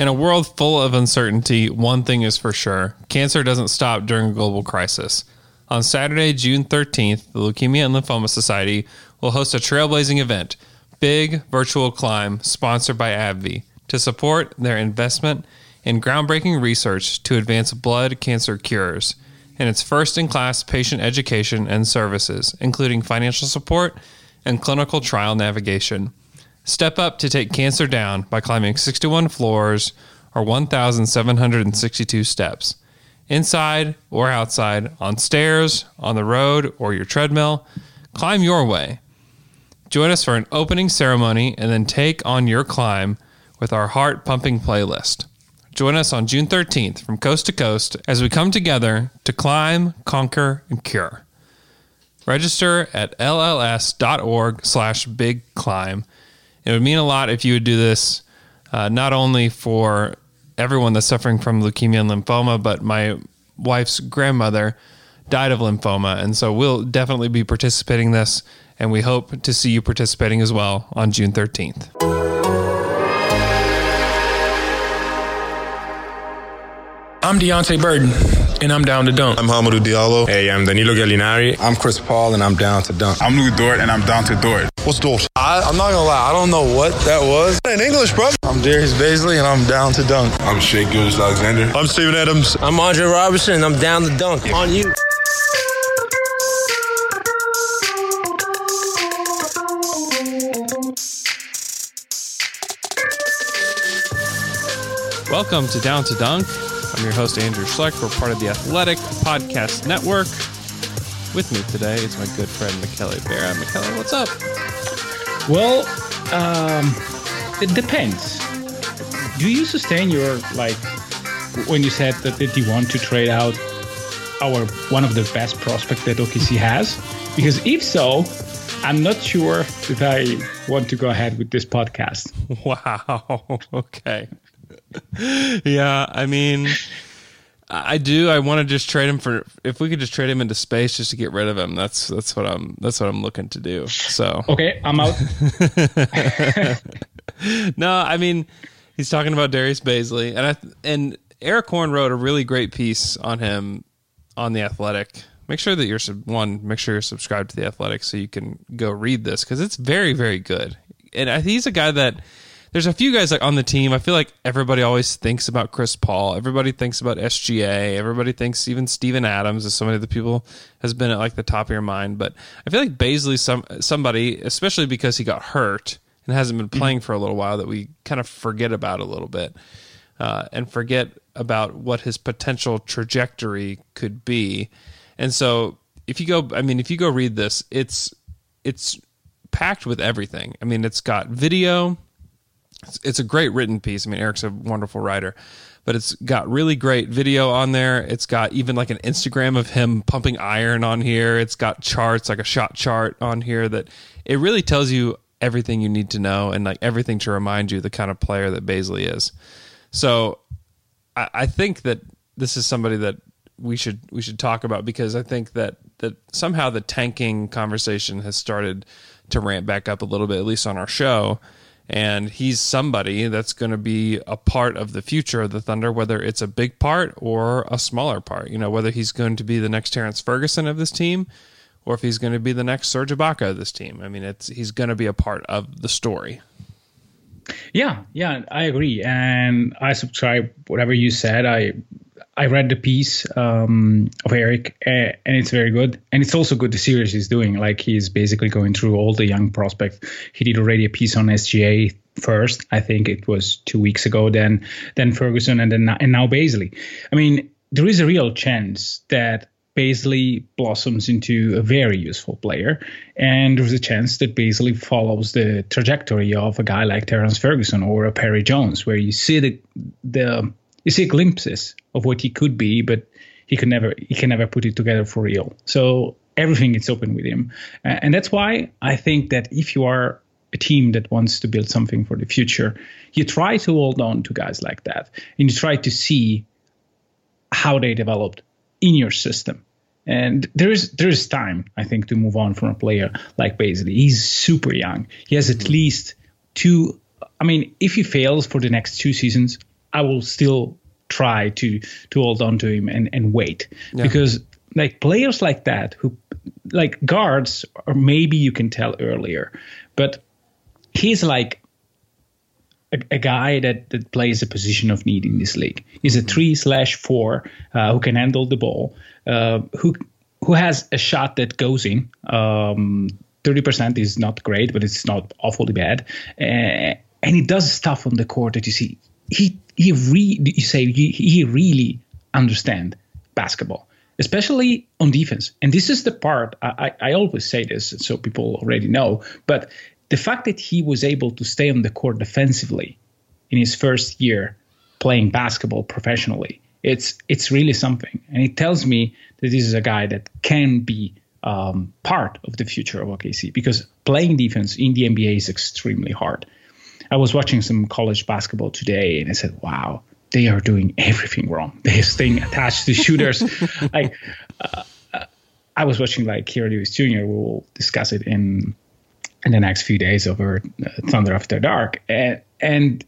In a world full of uncertainty, one thing is for sure cancer doesn't stop during a global crisis. On Saturday, June 13th, the Leukemia and Lymphoma Society will host a trailblazing event, Big Virtual Climb, sponsored by AbbVie, to support their investment in groundbreaking research to advance blood cancer cures and its first in class patient education and services, including financial support and clinical trial navigation. Step up to take cancer down by climbing 61 floors or 1,762 steps. Inside or outside, on stairs, on the road, or your treadmill, climb your way. Join us for an opening ceremony and then take on your climb with our heart pumping playlist. Join us on June 13th from coast to coast as we come together to climb, conquer, and cure. Register at lls.org slash big climb. It would mean a lot if you would do this, uh, not only for everyone that's suffering from leukemia and lymphoma, but my wife's grandmother died of lymphoma. And so we'll definitely be participating in this, and we hope to see you participating as well on June 13th. I'm Deonte Burton, and I'm down to dunk. I'm Hamidou Diallo. Hey, I'm Danilo Gallinari. I'm Chris Paul, and I'm down to dunk. I'm Lu Dort, and I'm down to Dort. What's Dort? I, am not gonna lie, I don't know what that was. In English, bro. I'm Darius Bazley, and I'm down to dunk. I'm Shai Gilgeous-Alexander. I'm Steven Adams. I'm Andre Roberson, and I'm down to dunk. On you. Welcome to Down to Dunk. I'm your host, Andrew Schlecht. We're part of the Athletic Podcast Network. With me today is my good friend, Michele Vera. Michele, what's up? Well, um, it depends. Do you sustain your, like, when you said that, that you want to trade out our one of the best prospect that OKC has? Because if so, I'm not sure that I want to go ahead with this podcast. Wow. Okay. yeah, I mean, I do. I want to just trade him for. If we could just trade him into space just to get rid of him, that's that's what I'm. That's what I'm looking to do. So okay, I'm out. no, I mean, he's talking about Darius Bazley, and I and Erik Horne wrote a really great piece on him on the Athletic. Make sure that you're one. Make sure you're subscribed to the Athletic so you can go read this because it's very very good. And he's a guy that there's a few guys like on the team. I feel like everybody always thinks about Chris Paul. Everybody thinks about SGA. Everybody thinks even Steven Adams is somebody that the people has been at like the top of your mind. But I feel like Bazley's some somebody, especially because he got hurt and hasn't been playing mm-hmm. for a little while, that we kind of forget about a little bit uh, and forget about what his potential trajectory could be. And so if you go, I mean, if you go read this, it's it's packed with everything. I mean, it's got video it's, it's a great written piece. I mean, Erik's a wonderful writer, but it's got really great video on there. It's got even like an Instagram of him pumping iron on here. It's got charts, like a shot chart on here that it really tells you everything you need to know and like everything to remind you the kind of player that Bazley is. So I, I think that this is somebody that we should we should talk about because I think that that somehow the tanking conversation has started to ramp back up a little bit, at least on our show and he's somebody that's going to be a part of the future of the Thunder, whether it's a big part or a smaller part. You know, whether he's going to be the next Terrence Ferguson of this team, or if he's going to be the next Serge Ibaka of this team. I mean, it's he's going to be a part of the story. Yeah, yeah, I agree, and I subscribe whatever you said. I I read the piece um, of Erik, uh, and it's very good. And it's also good the series he's doing. Like he's basically going through all the young prospects. He did already a piece on SGA first. I think it was two weeks ago. Then then Ferguson, and then and now Bazley. I mean, there is a real chance that Bazley blossoms into a very useful player, and there's a chance that Bazley follows the trajectory of a guy like Terrence Ferguson or a Perry Jones, where you see the the you see glimpses of what he could be, but he can never he can never put it together for real. So everything is open with him, uh, and that's why I think that if you are a team that wants to build something for the future, you try to hold on to guys like that, and you try to see how they developed in your system. And there is there is time, I think, to move on from a player like Bazley. He's super young. He has at least two. I mean, if he fails for the next two seasons, I will still try to to hold on to him and and wait because like players like that who like guards or maybe you can tell earlier, but he's like a, a guy that, that plays a position of need in this league. He's a three slash four uh, who can handle the ball, uh, who who has a shot that goes in. Um, 30% is not great, but it's not awfully bad. Uh, and he does stuff on the court that you see. He he re, you say he, he really understand basketball, especially on defense. And this is the part I, I, always say this, so people already know. But the fact that he was able to stay on the court defensively in his first year playing basketball professionally, it's it's really something. And it tells me that this is a guy that can be um, part of the future of OKC because playing defense in the NBA is extremely hard. I was watching some college basketball today and I said, wow, they are doing everything wrong. They're staying attached to shooters. like, uh, I was watching like Kira Lewis Jr. We'll discuss it in in the next few days over uh, Thunder After Dark, and, and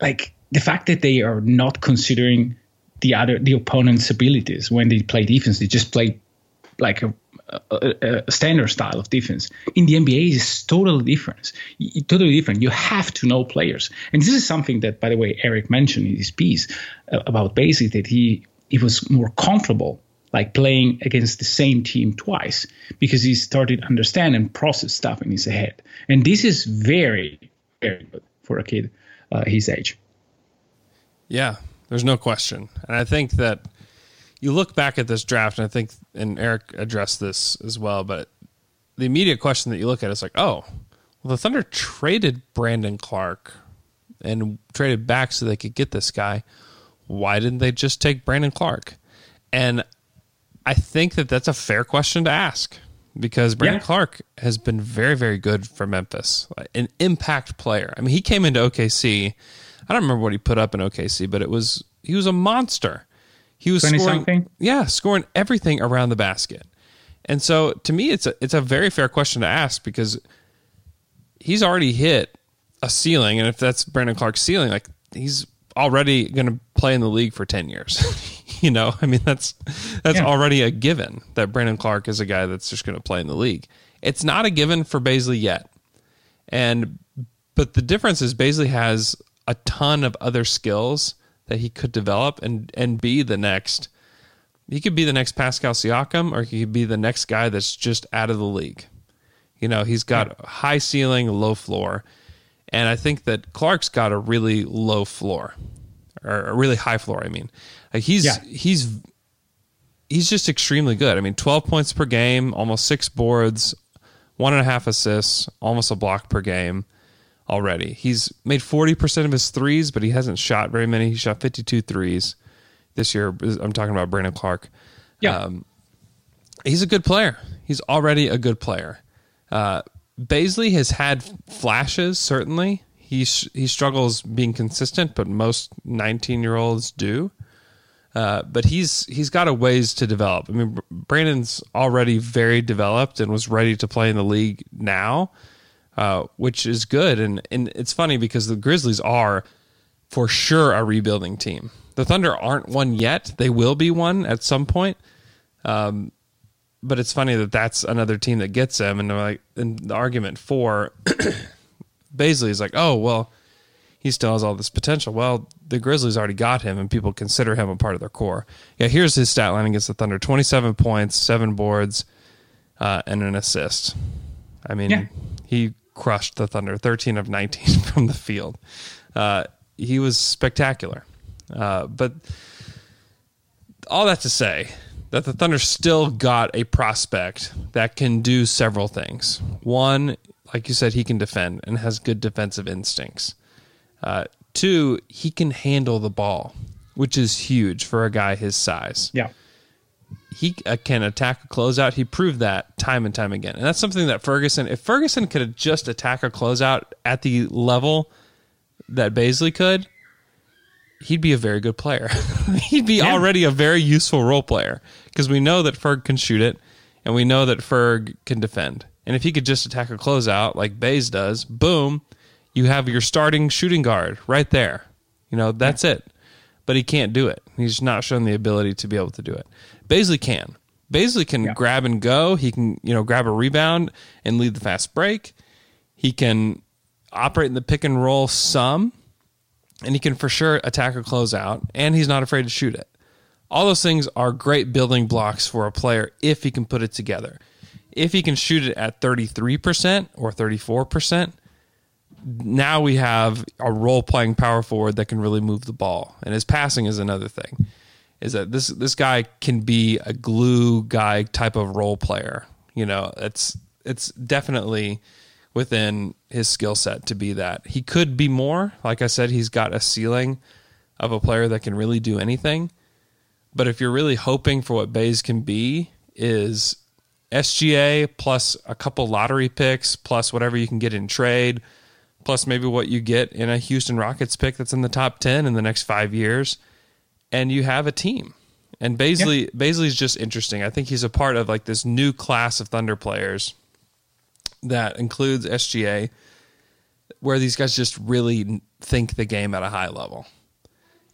like the fact that they are not considering the other the opponent's abilities when they play defense, they just play like a, a, a, standard style of defense. In the NBA, is totally different. Totally different. You have to know players, and this is something that, by the way, Erik mentioned in his piece uh, about Bazley that he he was more comfortable like playing against the same team twice because he started understand and process stuff in his head. And this is very very good for a kid uh, his age. Yeah, there's no question, and I think that you look back at this draft, and I think, and Erik addressed this as well, but the immediate question that you look at is like, oh, well, the Thunder traded Brandon Clarke and traded back so they could get this guy. Why didn't they just take Brandon Clarke? And I think that that's a fair question to ask because Brandon yeah. Clarke has been very, very good for Memphis, an impact player. I mean, he came into OKC. I don't remember what he put up in OKC, but it was he was a monster. He was scoring, something? yeah, scoring everything around the basket. And so, to me, it's a it's a very fair question to ask because he's already hit a ceiling, and if that's Brandon Clarke's ceiling, like he's already going to play in the league for ten years. you know, I mean, that's that's yeah. already a given that Brandon Clarke is a guy that's just going to play in the league. It's not a given for Bazley yet, and but the difference is Bazley has a ton of other skills that he could develop and and be the next. He could be the next Pascal Siakam, or he could be the next guy that's just out of the league. You know, he's got yeah. high ceiling, low floor, and I think that Clarke's got a really low floor, or a really high floor. I mean, like he's yeah. he's he's just extremely good. I mean, twelve points per game, almost six boards, one and a half assists, almost a block per game already. He's made 40% of his threes, but he hasn't shot very many. He shot 52 threes this year. I'm talking about Brandon Clarke. Yeah. Um, he's a good player. He's already a good player. Uh, Bazley has had flashes, certainly. He, he struggles being consistent, but most 19 year olds do. Uh, but he's he's got a ways to develop. I mean, Brandon's already very developed and was ready to play in the league now uh, which is good. And and it's funny because the Grizzlies are for sure a rebuilding team. The Thunder aren't one yet. They will be one at some point. Um, but it's funny that that's another team that gets them, and they're like, and the argument for Bazley is like, oh well, he still has all this potential. Well, the Grizzlies already got him, and people consider him a part of their core. Yeah, here's his stat line against the Thunder: twenty-seven points, seven boards, uh, and an assist. I mean, yeah. he crushed the Thunder, 13 of 19 from the field. Uh, he was spectacular. Uh, but all that to say that the Thunder still got a prospect that can do several things. One, like you said, he can defend and has good defensive instincts. Uh, two, he can handle the ball, which is huge for a guy his size. Yeah he uh, can attack a closeout. He proved that time and time again. And that's something that Ferguson, if Ferguson could just attack a closeout at the level that Bazley could, he'd be a very good player. he'd be yeah. already a very useful role player because we know that Ferg can shoot it and we know that Ferg can defend. And if he could just attack a closeout like Bays does, boom, you have your starting shooting guard right there. You know, that's it. But he can't do it. He's not shown the ability to be able to do it. Bazley can. Bazley can Yeah. grab and go. He can, you know, grab a rebound and lead the fast break. He can operate in the pick and roll some, and he can for sure attack a closeout, and he's not afraid to shoot it. All those things are great building blocks for a player if he can put it together. If he can shoot it at 33% or 34%, now we have a role playing power forward that can really move the ball. And his passing is another thing. Is that this this guy can be a glue guy type of role player. You know, it's it's definitely within his skill set to be that. He could be more. Like I said, he's got a ceiling of a player that can really do anything. But if you're really hoping for what Bays can be, is SGA plus a couple lottery picks plus whatever you can get in trade, plus maybe what you get in a Houston Rockets pick that's in the top ten in the next five years, and you have a team. And Bazley Bazley's just interesting. I think he's a part of like this new class of Thunder players that includes SGA, where these guys just really think the game at a high level.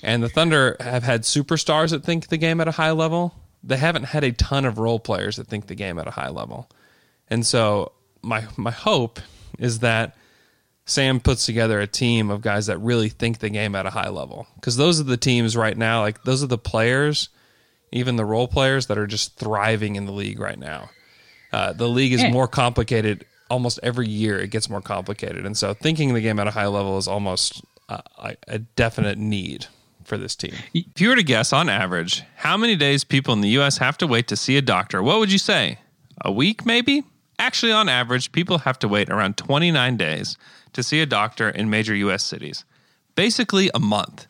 And the Thunder have had superstars that think the game at a high level. They haven't had a ton of role players that think the game at a high level. And so my my hope is that Sam puts together a team of guys that really think the game at a high level. Because those are the teams right now, like those are the players, even the role players that are just thriving in the league right now. Uh, the league is more complicated almost every year. It gets more complicated, and so thinking the game at a high level is almost uh, a, a definite need for this team. If you were to guess on average how many days people in the U.S. have to wait to see a doctor, what would you say? A week, maybe? Actually, on average, people have to wait around 29 days to see a doctor in major U.S. cities. Basically, a month.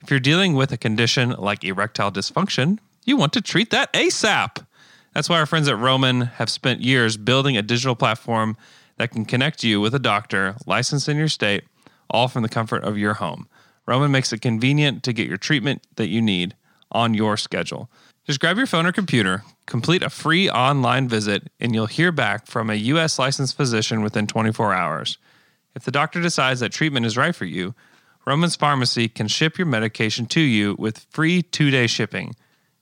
If you're dealing with a condition like erectile dysfunction, you want to treat that ASAP. That's why our friends at Roman have spent years building a digital platform that can connect you with a doctor licensed in your state, all from the comfort of your home. Roman makes it convenient to get your treatment that you need on your schedule. Just grab your phone or computer, complete a free online visit, and you'll hear back from a U.S. licensed physician within 24 hours. If the doctor decides that treatment is right for you, Roman's Pharmacy can ship your medication to you with free two day shipping.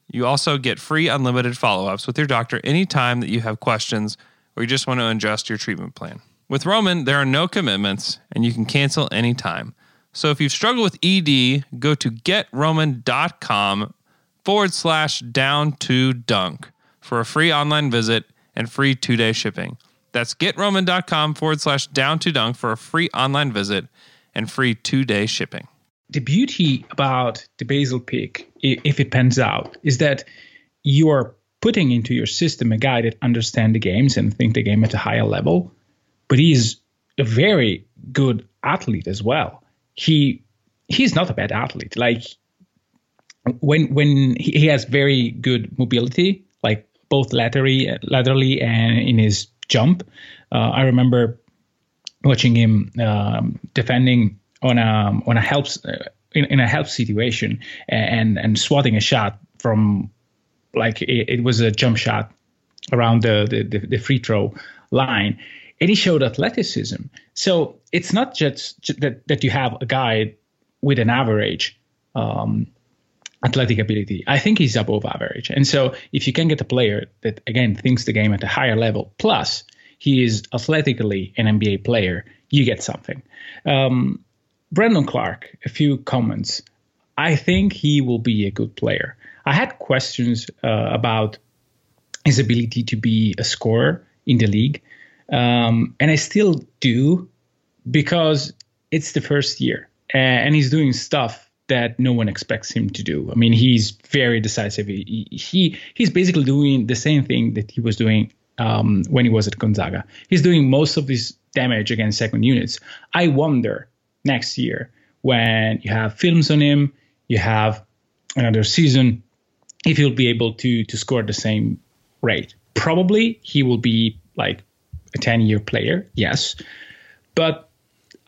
You also get free unlimited follow ups with your doctor anytime that you have questions or you just want to adjust your treatment plan. With Roman, there are no commitments and you can cancel anytime. So if you've struggled with ED, go to getroman.com forward slash down to dunk for a free online visit and free two day shipping. That's getroman.com forward slash down to dunk for a free online visit and free two day shipping. the beauty about the basal i- if it pans out, is that you are putting into your system a guy that understands the games and think the game at a higher level, but he is a very good athlete as well. He he's not a bad athlete. Like when when he has very good mobility, both laterally laterally and in his jump. Uh, I remember watching him um, defending on a on a helps uh, in, in a help situation and and swatting a shot from like it, it was a jump shot around the, the the the free throw line and he showed athleticism so it's not just that that you have a guy with an average um, athletic ability. I think he's above average. And so if you can get a player that again thinks the game at a higher level, plus he is athletically an NBA player, you get something. Um, Brandon Clarke, a few comments. I think he will be a good player. I had questions uh, about his ability to be a scorer in the league, um, and I still do because it's the first year and he's doing stuff that no one expects him to do. I mean, he's very decisive. He, he he's basically doing the same thing that he was doing um, when he was at Gonzaga. He's doing most of this damage against second units. I wonder next year when you have films on him, you have another season, if he'll be able to to score the same rate. Probably he will be like a 10 year player, yes. But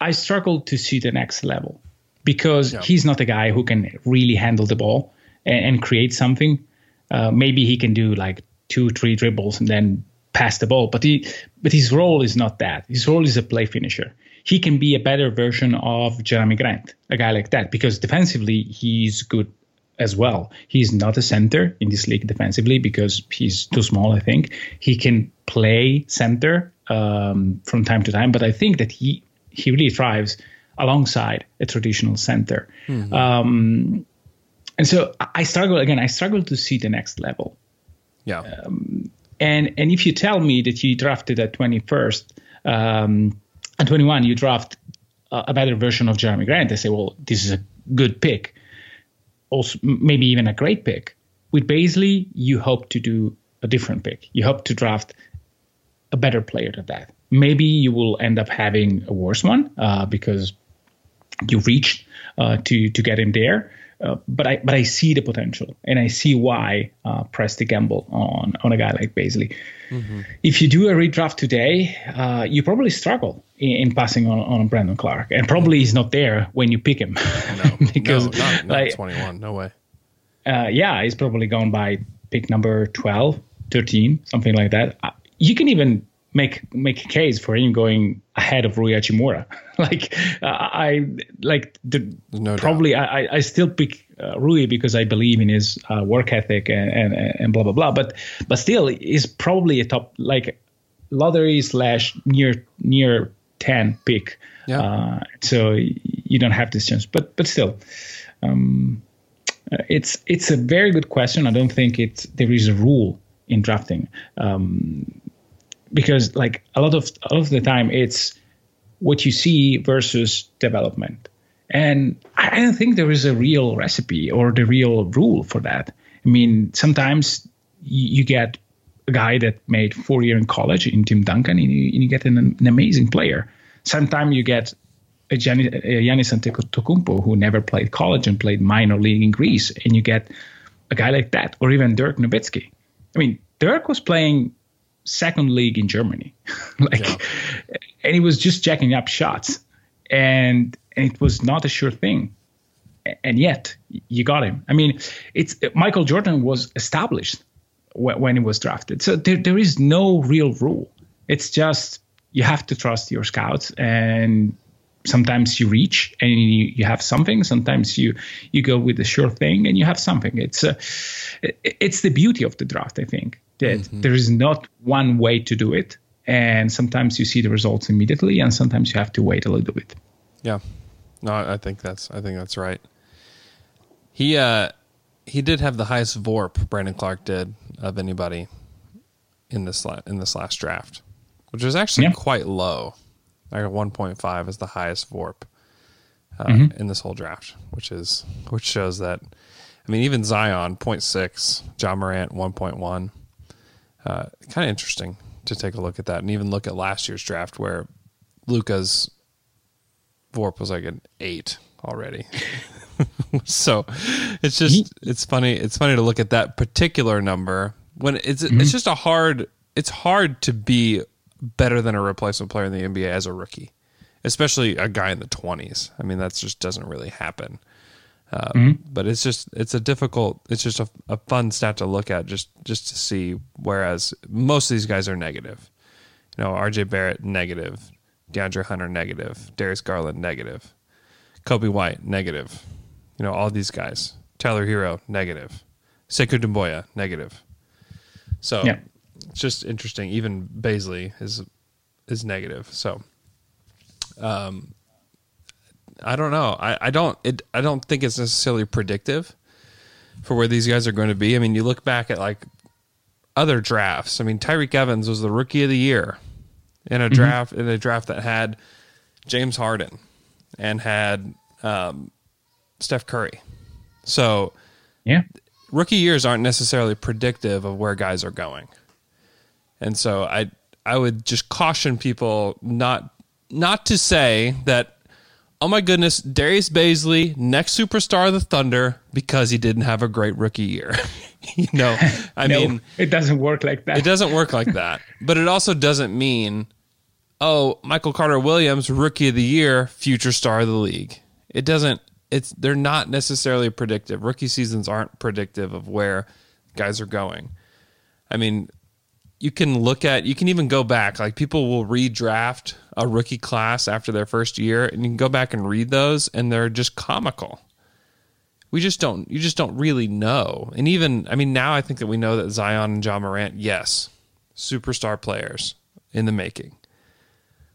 I struggle to see the next level because he's not a guy who can really handle the ball and, and create something. Uh, maybe he can do like two, three dribbles and then pass the ball, but he, but his role is not that. His role is a play finisher. he can be a better version of Jerami Grant, a guy like that, because defensively he's good as well. He's not a center in this league defensively because he's too small. I think he can play center um, from time to time, but I think that he he really thrives alongside a traditional center. Um, and so I struggle again. I struggle to see the next level. Yeah. And and if you tell me that you drafted at 21st, um, at 21 you draft a, a better version of Jerami Grant, I say, well, this is a good pick. Also, maybe even a great pick. With Bazley, you hope to do a different pick. You hope to draft a better player than that. Maybe you will end up having a worse one uh, because you reached uh, to to get him there. Uh, but I but I see the potential and I see why uh, press the gamble on on a guy like Bazley. If you do a redraft today, uh, you probably struggle in, in passing on, on Brandon Clarke, and probably he's not there when you pick him. No, because no, not, not like, 21. No way. uh, yeah, he's probably gone by pick number 12, 13, something like that. Uh, You can even make make a case for him going ahead of Rui Hachimura. like uh, I like the, No probably I, I- I still pick uh, Rui because I believe in his uh, work ethic and, and and blah blah blah. But but still, he's probably a top like lottery slash near near ten pick. Yeah. Uh, so you don't have this chance. But but still, um, it's it's a very good question. I don't think it's there is a rule in drafting um, because like a lot of a lot of the time it's what you see versus development, and I don't think there is a real recipe or the real rule for that. I mean, sometimes you, get a guy that made four year in college in Tim Duncan, and you, and you get an, an amazing player. Sometimes you get a Gianni- a Antetokounmpo who never played college and played minor league in Greece, and you get a guy like that, or even Dirk Nowitzki. I mean, Dirk was playing second league in Germany, like, and he was just jacking up shots, and, and it was not a sure thing, and yet you got him. I mean, it's Michael Jordan was established wh- when he was drafted, so there there is no real rule. It's just you have to trust your scouts and sometimes you reach and you, you have something. Sometimes you you go with the sure thing and you have something. It's uh, it's the beauty of the draft i think that there is not one way to do it and sometimes you see the results immediately and sometimes you have to wait a little bit Yeah. No, I think that's I think that's right. He uh he did have the highest VORP Brandon Clarke did of anybody in this la- in this last draft, which was actually Yeah. quite low. Like 1.5 is the highest VORP uh, Mm-hmm. in this whole draft, which is which shows that I mean even Zion 0.6, Ja Morant 1.1. Uh, kind of interesting to take a look at that and even look at last year's draft where Luka's Vorp was like an eight already. so it's just it's funny it's funny to look at that particular number when it's it's just a hard it's hard to be better than a replacement player in the NBA as a rookie, especially a guy in the twenties. I mean that just doesn't really happen. Uh, But it's just it's a difficult it's just a, a fun stat to look at just just to see. Whereas most of these guys are negative. You know, RJ Barrett negative, DeAndre Hunter negative, Darius Garland negative, Coby White negative. You know, all these guys. Tyler Herro negative, Sekou Doumbouya negative. So Yeah. it's just interesting. Even Bazley is is negative. So um I don't know. I, I don't it I don't think it's necessarily predictive for where these guys are going to be. I mean, you look back at like other drafts. I mean, Tyreke Evans was the rookie of the year in a draft in a draft that had James Harden and had um, Steph Curry. So yeah rookie years aren't necessarily predictive of where guys are going. And so I I would just caution people not not to say that oh my goodness, Darius Bazley, next superstar of the Thunder because he didn't have a great rookie year. you know, I no mean, it doesn't work like that it doesn't work like that. But it also doesn't mean, oh, Michael Carter Williams, rookie of the year, future star of the league. It doesn't. It's they're not necessarily predictive. Rookie seasons aren't predictive of where guys are going. I mean, you can look at you can even go back. Like people will redraft a rookie class after their first year and you can go back and read those and they're just comical. We just don't you just don't really know. And even i mean now i think that we know that zion and ja morant yes superstar players in the making.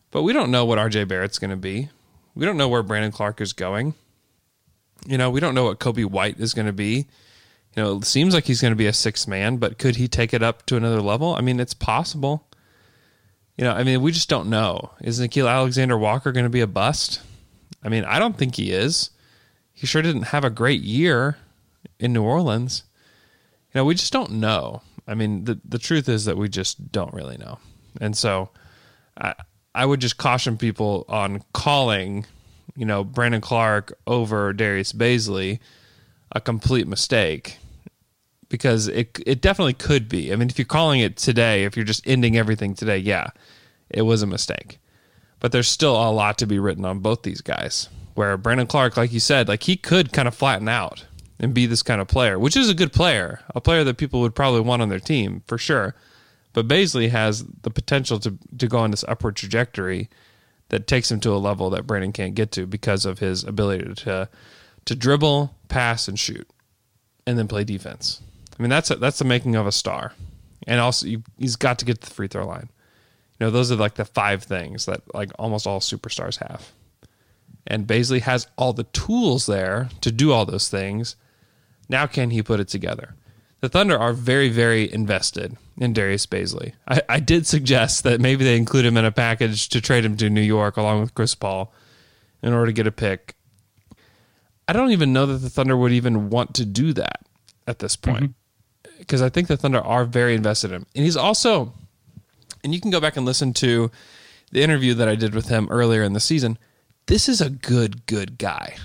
But we don't know what rj barrett's going to be. We don't know where brandon clarke is going. You know we don't know what coby white is going to be you know, it seems like he's going to be a six man, but could he take it up to another level? I mean, it's possible. You know, I mean, we just don't know. Is Nickeil Alexander Walker going to be a bust? I mean, I don't think he is. He sure didn't have a great year in New Orleans. You know, we just don't know. I mean, the the truth is that we just don't really know. And so I I would just caution people on calling, you know, Brandon Clarke over Darius Bazley a complete mistake because it it definitely could be. I mean, if you're calling it today, if you're just ending everything today, yeah, it was a mistake. But there's still a lot to be written on both these guys. Where Brandon Clarke, like you said, like he could kind of flatten out and be this kind of player, which is a good player, a player that people would probably want on their team for sure. But Bazley has the potential to to go on this upward trajectory that takes him to a level that Brandon can't get to because of his ability to to dribble, pass, and shoot, and then play defense. I mean, that's a, that's the making of a star. And also, you, he's got to get to the free throw line. You know, those are like the five things that like almost all superstars have. And Bazley has all the tools there to do all those things. Now, can he put it together? The Thunder are very, very invested in Darius Bazley. I, I did suggest that maybe they include him in a package to trade him to New York along with Chris Paul in order to get a pick. I don't even know that the Thunder would even want to do that at this point mm-hmm. Because I think the Thunder are very invested in him. And he's also, and you can go back and listen to the interview that I did with him earlier in the season. This is a good, good guy.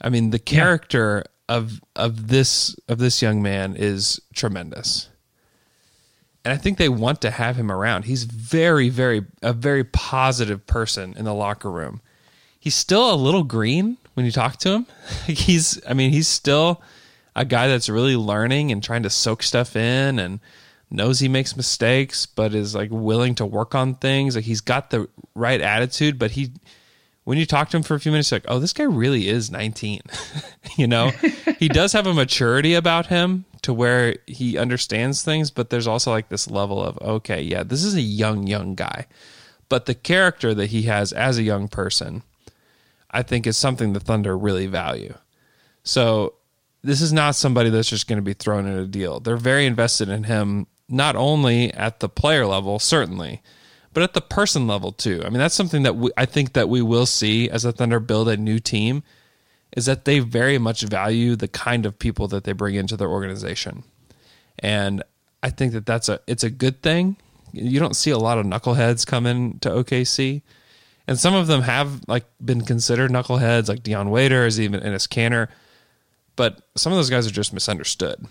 I mean, the character of of this of this young man is tremendous. And I think they want to have him around. He's very, very a very positive person in the locker room. He's still a little green when you talk to him. he's I mean, he's still a guy that's really learning and trying to soak stuff in and knows he makes mistakes but is like willing to work on things. Like he's got the right attitude but he when you talk to him for a few minutes you're like oh this guy really is 19 you know? He does have a maturity about him to where he understands things but there's also like this level of okay yeah this is a young young guy. But the character that he has as a young person i think is something the thunder really value. So this is not somebody that's just going to be thrown in a deal. They're very invested in him, not only at the player level, certainly, but at the person level too. I mean, that's something that we, I think that we will see as the Thunder build a new team, is that they very much value the kind of people that they bring into their organization, and I think that that's a it's a good thing. You don't see a lot of knuckleheads come into OKC. And some of them have like been considered knuckleheads, like Dion Waiters, even Enes Kanter but some of those guys are just misunderstood.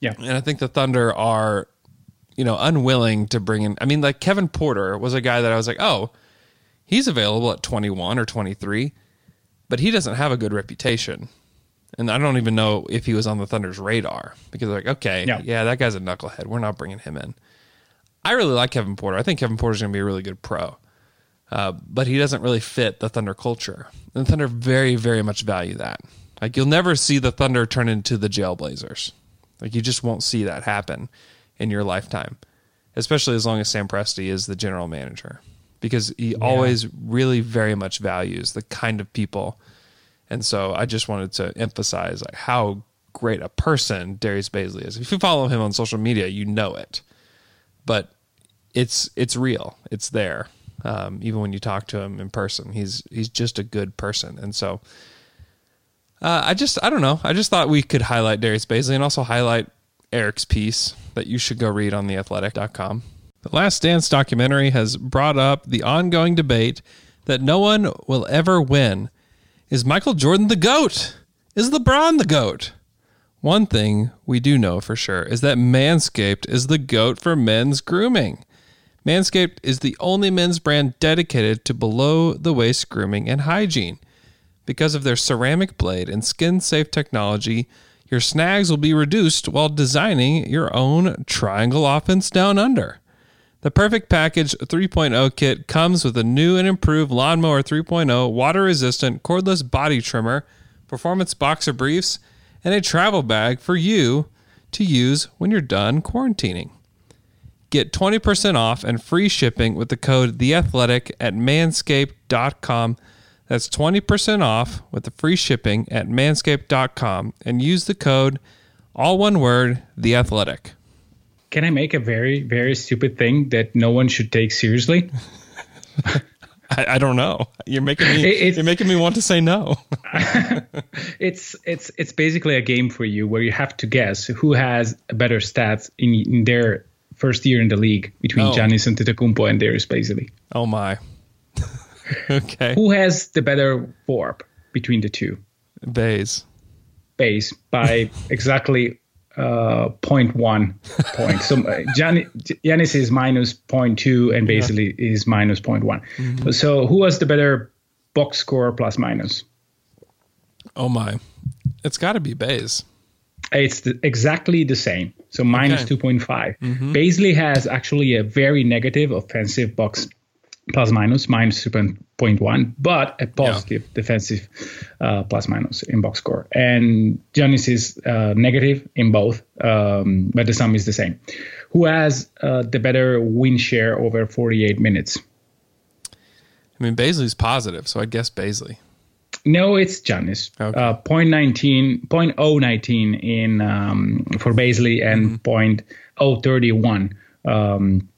Yeah. And I think the Thunder are, you know, unwilling to bring in. I mean, like Kevin Porter was a guy that I was like, oh, he's available at 21 or 23, but he doesn't have a good reputation. And I don't even know if he was on the Thunder's radar because they're like, okay, Yeah. yeah, that guy's a knucklehead. We're not bringing him in. I really like Kevin Porter. I think Kevin Porter's going to be a really good pro. Uh, but he doesn't really fit the Thunder culture. And the Thunder very, very much value that. Like you'll never see the Thunder turn into the Jailblazers. Like you just won't see that happen in your lifetime, especially as long as Sam Presti is the general manager, because he always really very much values the kind of people. And so I just wanted to emphasize like how great a person Darius Bazley is. If you follow him on social media, you know it, but it's it's real. It's there. Um, even when you talk to him in person, he's he's just a good person, and so. Uh, I just, I don't know. I just thought we could highlight Darius Bazley and also highlight Erik's piece that you should go read on theathletic.com. The Last Dance documentary has brought up the ongoing debate that no one will ever win. Is Michael Jordan the GOAT? Is LeBron the GOAT? One thing we do know for sure is that Manscaped is the GOAT for men's grooming. Manscaped is the only men's brand dedicated to below the waist grooming and hygiene. Because of their ceramic blade and skin safe technology, your snags will be reduced while designing your own triangle offense down under. The Perfect Package 3.0 kit comes with a new and improved Lawnmower 3.0 water resistant cordless body trimmer, performance boxer briefs, and a travel bag for you to use when you're done quarantining. Get 20% off and free shipping with the code THEATHLETIC at manscaped.com. That's 20% off with the free shipping at manscaped.com and use the code, all one word, the athletic. Can I make a very, very stupid thing that no one should take seriously? I, I don't know. You're making me. It's- you're making me want to say no. It's it's it's basically a game for you where you have to guess who has better stats in, in their first year in the league between Oh. Giannis Antetokounmpo and Darius Bazley. Oh my. okay. Who has the better VORP between the two? Bays. Base by exactly uh 0.1 point. So uh, Giannis is minus 0.2 and Bazley is minus 0.1. So who has the better box score plus minus? Oh my. It's got to be Bays. It's the, exactly the same. So minus Okay. 2.5. Bazley has actually a very negative offensive box plus minus, minus 2.1, but a positive defensive uh, plus minus in box score. And Giannis is uh, negative in both, um, but the sum is the same. Who has uh, the better win share over 48 minutes? I mean, Bazley's positive, so I guess Bazley. No, it's Giannis. Okay. Uh, 0.19, 0.019 in um, for Bazley and Mm-hmm. 0.031 um,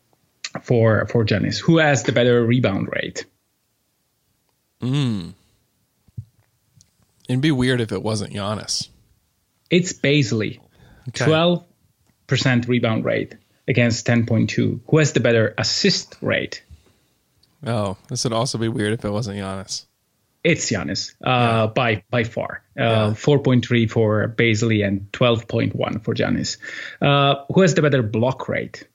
for for Giannis. Who has the better rebound rate? It'd be weird if it wasn't Giannis. It's Bazley. Okay. 12% rebound rate against 10.2. Who has the better assist rate? Oh, this would also be weird if it wasn't Giannis. It's Giannis uh, by by far. Uh, Yeah. 4.3 for Bazley and 12.1 for Giannis. Uh, who has the better block rate?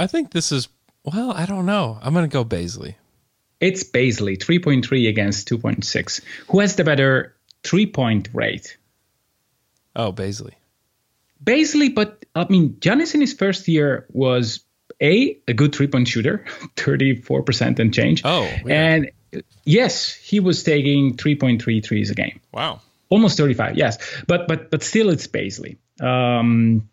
I think this is well. I don't know. I'm gonna go Bazley. It's Bazley, 3.3 against 2.6. Who has the better three point rate? Oh, Bazley. Bazley, but I mean, Giannis in his first year was a a good three point shooter, 34% and change. Oh, weird. and yes, he was taking 3.3 threes a game, Wow. almost 35. Yes, but but but still, it's Bazley. Um,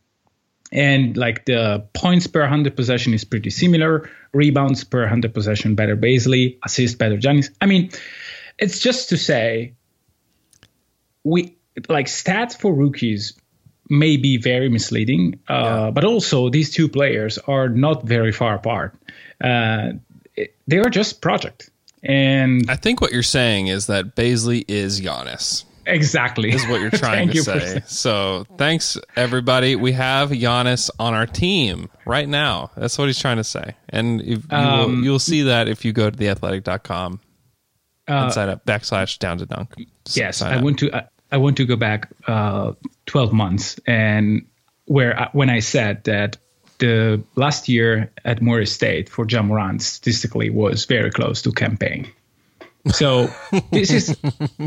and like the points per 100 possession is pretty similar. Rebounds per 100 possession better Bazley. Assist better Giannis. I mean, it's just to say we like stats for rookies may be very misleading, uh, but also these two players are not very far apart. Uh, they are just project, and I think what you're saying is that Bazley is Giannis. Exactly Is what you're trying Thank to you say. So thanks everybody. We have Giannis on our team right now. That's what he's trying to say, and if you Um, will, you'll see that if you go to theathletic.com Uh, and sign up backslash down to dunk. Yes, I want to. I, I want to go back uh, 12 months, and where I, when I said that the last year at Murray State for John Moran statistically was very close to campaign. So this is,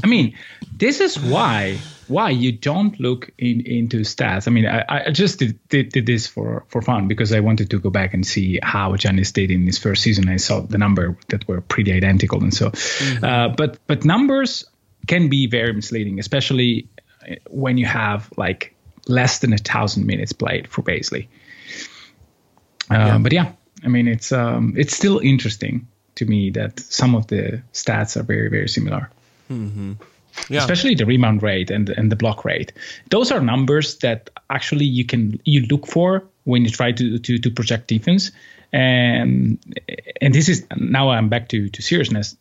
I mean, this is why why you don't look in, into stats. I mean, I, I just did, did, did this for, for fun because I wanted to go back and see how Giannis did in his first season. I saw the number that were pretty identical, and so, uh, but but numbers can be very misleading, especially when you have like less than a thousand minutes played for Bazley. Uh, But yeah, I mean, it's um, it's still interesting to me that some of the stats are very very similar Yeah. especially the rebound rate and and the block rate. Those are numbers that actually you can you look for when you try to to, to project defense. And and this is now I'm back to to seriousness.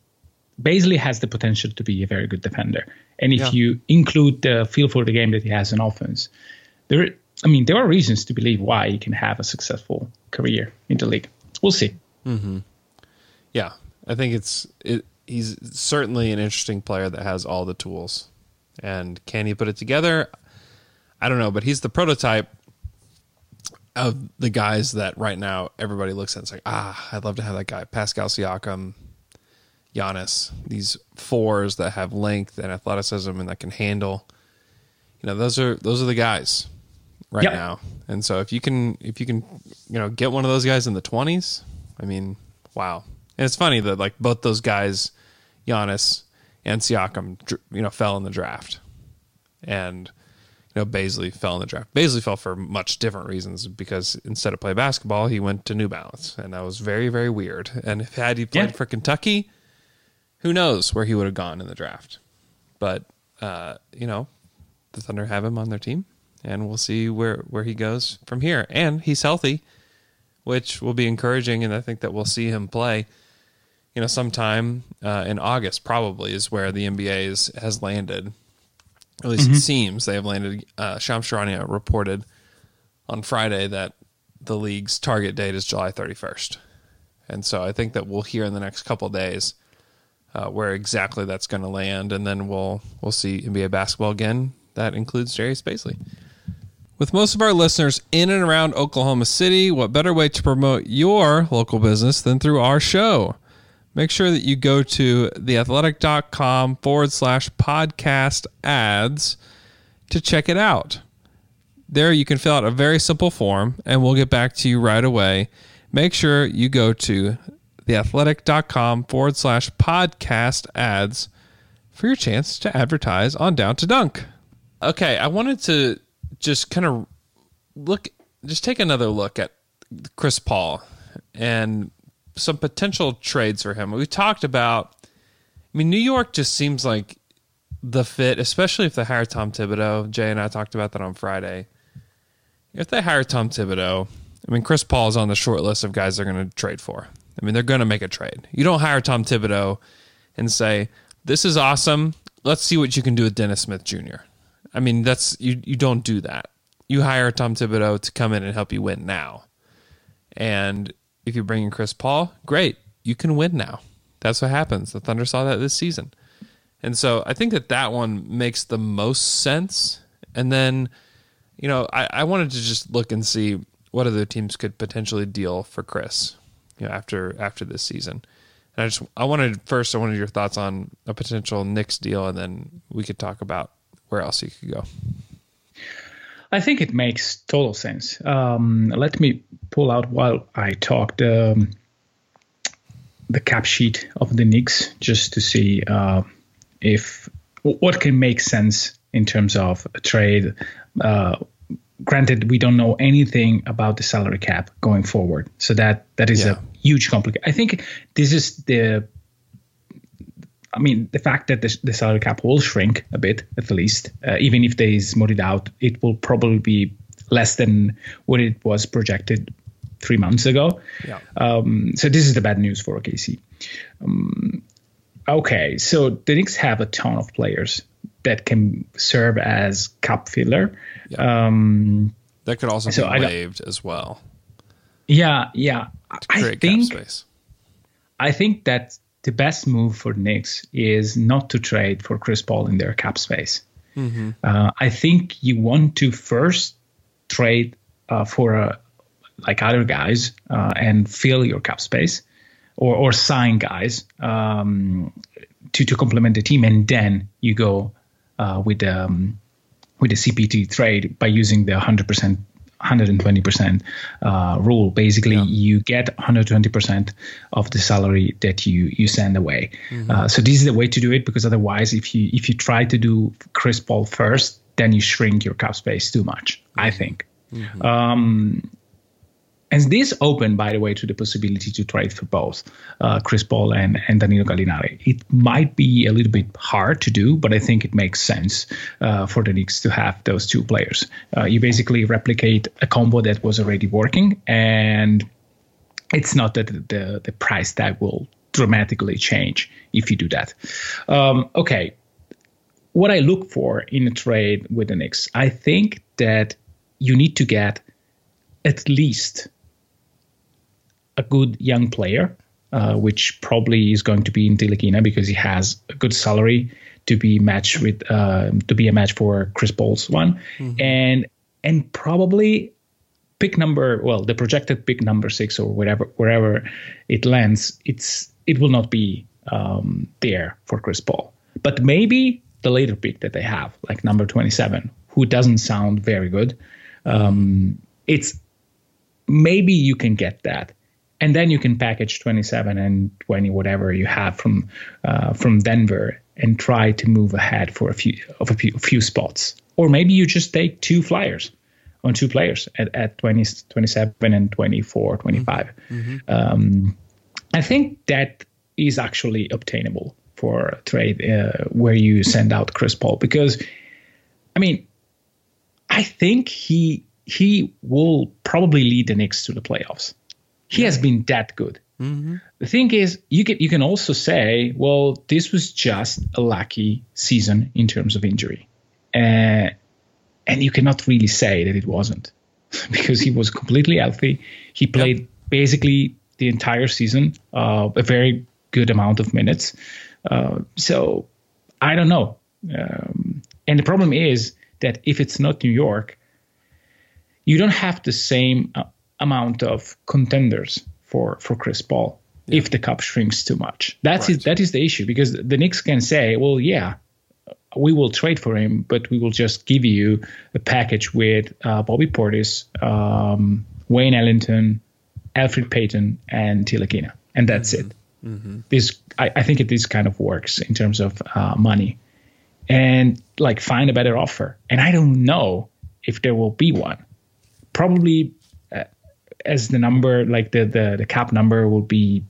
Bazley has the potential to be a very good defender, and if Yeah. you include the feel for the game that he has in offense, there I mean there are reasons to believe why he can have a successful career in the league. We'll see. Mm-hmm. Yeah, I think it's it, he's certainly an interesting player that has all the tools. And can he put it together? I don't know, but he's the prototype of the guys that right now everybody looks at. It's like, ah, I'd love to have that guy, Pascal Siakam, Giannis. These fours that have length and athleticism and that can handle. You know, those are those are the guys. right Yep. now. And so if you can if you can you know get one of those guys in the 20s, I mean, wow. And it's funny that like both those guys, Giannis and Siakam, you know, fell in the draft. And you know, Bazley fell in the draft. Bazley fell for much different reasons because instead of play basketball, he went to New Balance, and that was very, very weird. And if had he played Yeah. for Kentucky, who knows where he would have gone in the draft. But uh, you know, the Thunder have him on their team, and we'll see where where he goes from here. And he's healthy, which will be encouraging, and I think that we'll see him play. You know, sometime uh, in August probably is where the NBA is, has landed. At least it seems they have landed. Uh, Shams Charania reported on Friday that the league's target date is July 31st, and so I think that we'll hear in the next couple of days uh, where exactly that's going to land, and then we'll we'll see NBA basketball again. That includes Darius Bazley. With most of our listeners in and around Oklahoma City, what better way to promote your local business than through our show? Make sure that you go to theathletic.com forward slash podcast ads to check it out. There, you can fill out a very simple form and we'll get back to you right away. Make sure you go to theathletic.com forward slash podcast ads for your chance to advertise on Down to Dunk. Okay, I wanted to just kind of look, just take another look at Chris Paul and some potential trades for him. We talked about, I mean, New York just seems like the fit, especially if they hire Tom Thibodeau. Jay and I talked about that on Friday. If they hire Tom Thibodeau, I mean, Chris Paul is on the short list of guys they're going to trade for. I mean, they're going to make a trade. You don't hire Tom Thibodeau and say, "This is awesome. Let's see what you can do with Dennis Smith Jr." I mean, that's you. You don't do that. You hire Tom Thibodeau to come in and help you win now. And if you bring in Chris Paul, great, you can win now. That's what happens. The Thunder saw that this season, and so I think that that one makes the most sense. And then, you know, I, I wanted to just look and see what other teams could potentially deal for Chris, you know, after after this season. And I just I wanted first I wanted your thoughts on a potential Knicks deal, and then we could talk about where else he could go. I think it makes total sense. Um, let me pull out while I talk the the cap sheet of the Knicks just to see uh, if what can make sense in terms of a trade. Uh, granted, we don't know anything about the salary cap going forward, so that that is Yeah. a huge complication. I think this is the I mean, the fact that the, the salary cap will shrink a bit, at least, uh, even if they smooth it out, it will probably be less than what it was projected three months ago. Yeah. Um, so this is the bad news for OKC. Um, okay, so the Knicks have a ton of players that can serve as cap filler. Um, That could also So be waived as well yeah, yeah. I think. I think that the best move for the Knicks is not to trade for Chris Paul in their cap space. Uh, I think you want to first trade uh, for uh, like other guys uh, and fill your cap space, or or sign guys um, to to complement the team, and then you go uh, with um, with the CPT trade by using the 100%. 120% uh, rule. Basically, you get 120% of the salary that you you send away. Uh, so this is the way to do it because otherwise, if you if you try to do Chris Paul first, then you shrink your cap space too much. I think. Um, and this opened, by the way, to the possibility to trade for both uh, Chris Paul and, and Danilo Gallinari. It might be a little bit hard to do, but I think it makes sense uh, for the Knicks to have those two players. Uh, you basically replicate a combo that was already working, and it's not that the, the price tag will dramatically change if you do that. Um, okay, what I look for in a trade with the Knicks, I think that you need to get at least a good young player, uh, which probably is going to be Ntilikina because he has a good salary to be matched with uh, to be a match for Chris Paul's one, and and probably pick number well the projected pick number six or whatever wherever it lands it's it will not be um, there for Chris Paul, but maybe the later pick that they have like number twenty seven, who doesn't sound very good. Um, it's maybe you can get that, and then you can package 27 and 20 whatever you have from uh, from Denver and try to move ahead for a few of a few, few spots, or maybe you just take two flyers on two players at, at 20, 27 and 24, 25. Um, I think that is actually obtainable for trade uh, where you send out Chris Paul because, I mean, I think he he will probably lead the Knicks to the playoffs. He has been that good. The thing is, you can you can also say, well, this was just a lucky season in terms of injury, uh, and you cannot really say that it wasn't because he was completely healthy. He played basically the entire season, uh, a very good amount of minutes. Uh, so I don't know. Um, and the problem is that if it's not New York, you don't have the same uh, amount of contenders for for Chris Paul if the cup shrinks too much. That's Right. it, that is the issue because the Knicks can say, well, yeah, we will trade for him, but we will just give you a package with uh, Bobby Portis, um, Wayne Ellington, Elfrid Payton, and Ntilikina, and that's it. This I, I think it this kind of works in terms of uh, money, and like find a better offer. And I don't know if there will be one. Probably as the number, like the, the the cap number, will be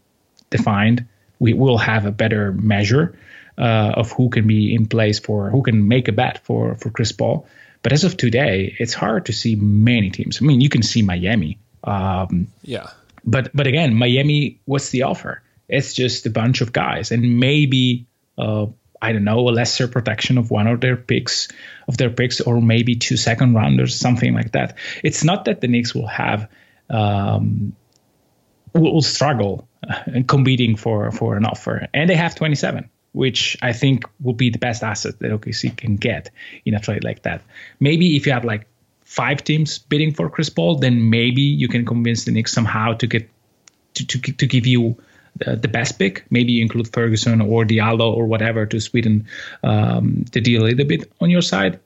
defined, we will have a better measure uh, of who can be in place for who can make a bet for for Chris Paul. But as of today, it's hard to see many teams. I mean, you can see Miami, um, Yeah. but but again, Miami, what's the offer? It's just a bunch of guys, and maybe uh, I don't know a lesser protection of one of their picks of their picks, or maybe two second rounders, something like that. It's not that the Knicks will have um, will, struggle uh, in competing for for an offer, and they have 27. Which I think will be the best asset that OKC can get in a trade like that. Maybe if you have like five teams bidding for Chris Paul, then maybe you can convince the Knicks somehow to get to to, to give you the, the best pick. Maybe you include Ferguson or Diallo or whatever to sweeten um, the deal a little bit on your side.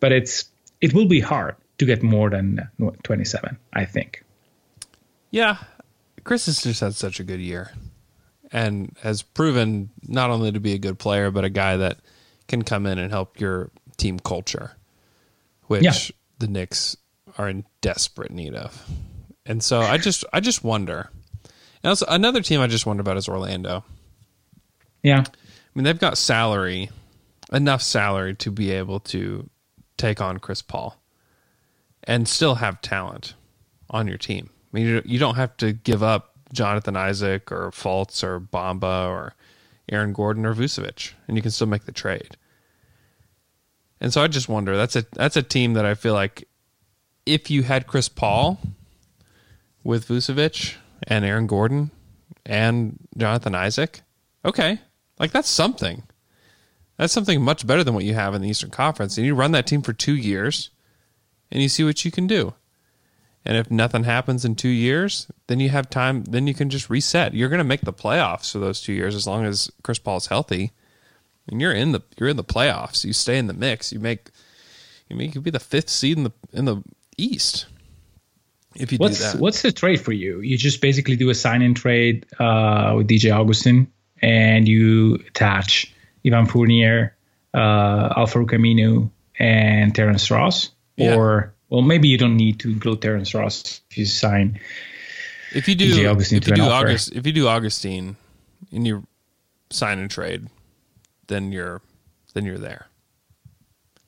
But it's it will be hard to get more than 27, I think. Yeah. Chris has just had such a good year and has proven not only to be a good player, but a guy that can come in and help your team culture, which Yeah. the Knicks are in desperate need of. And so I just I just wonder. And also another team I just wonder about is Orlando. Yeah, I mean, they've got salary, enough salary to be able to take on Chris Paul and still have talent on your team. I mean, you- don't have to give up Jonathan Isaac or Fultz or Bamba or Aaron Gordon or Vucevic, and you can still make the trade. And so I just wonder that's a that's a team that I feel like if you had Chris Paul with Vucevic and Aaron Gordon and Jonathan Isaac, okay, like that's something. That's something much better than what you have in the Eastern Conference. And you run that team for two years and you see what you can do. And if nothing happens in two years, then you have time, then you can just reset. You're gonna make the playoffs for those two years as long as Chris Paul's healthy. And you're in the you're in the playoffs. You stay in the mix. You make you make you be the fifth seed in the in the East. If you what's do that. what's the trade for you? You just basically do a sign in trade uh, with DJ Augustin, and you attach Evan Fournier, uh, Al-Farouq Aminu, and Terrence Ross. Yeah. Or well, maybe you don't need to include Terrence Ross if you sign. If you do, if to you do. August, if you do Augustin, and you sign and trade, then you're then you're there.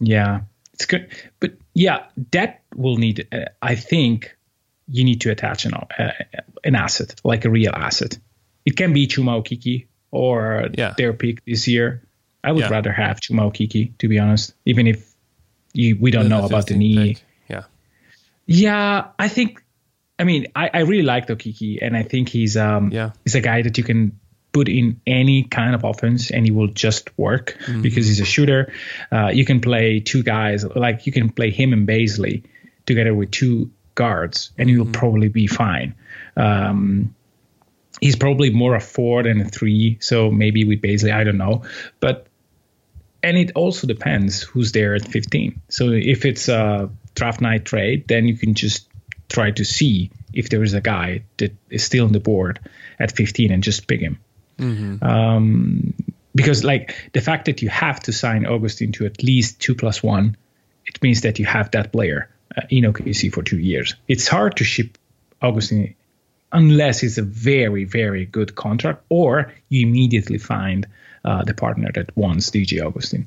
Yeah, it's good, but yeah, that will need. Uh, I think you need to attach an uh, an asset, like a real asset. It can be Chuma Okeke or Yeah. their pick this year. I would Yeah. rather have Chuma Okeke, to be honest, even if you we don't know about the knee. pick. Yeah, I think. I mean, I, I really like Okeke, and I think he's um Yeah. he's a guy that you can put in any kind of offense, and he will just work Mm-hmm. because he's a shooter. Uh, you can play two guys, like you can play him and Bazley together with two guards, and Mm-hmm. you'll probably be fine. Um, he's probably more a four than a three, so maybe with Bazley, I don't know, but and it also depends who's there at 15. So if it's uh draft night trade, then you can just try to see if there is a guy that is still on the board at 15 and just pick him. Um, because like the fact that you have to sign Augustin to at least two plus one, it means that you have that player uh, in OKC for two years. It's hard to ship Augustin unless it's a very very good contract or you immediately find uh, the partner that wants DJ Augustin.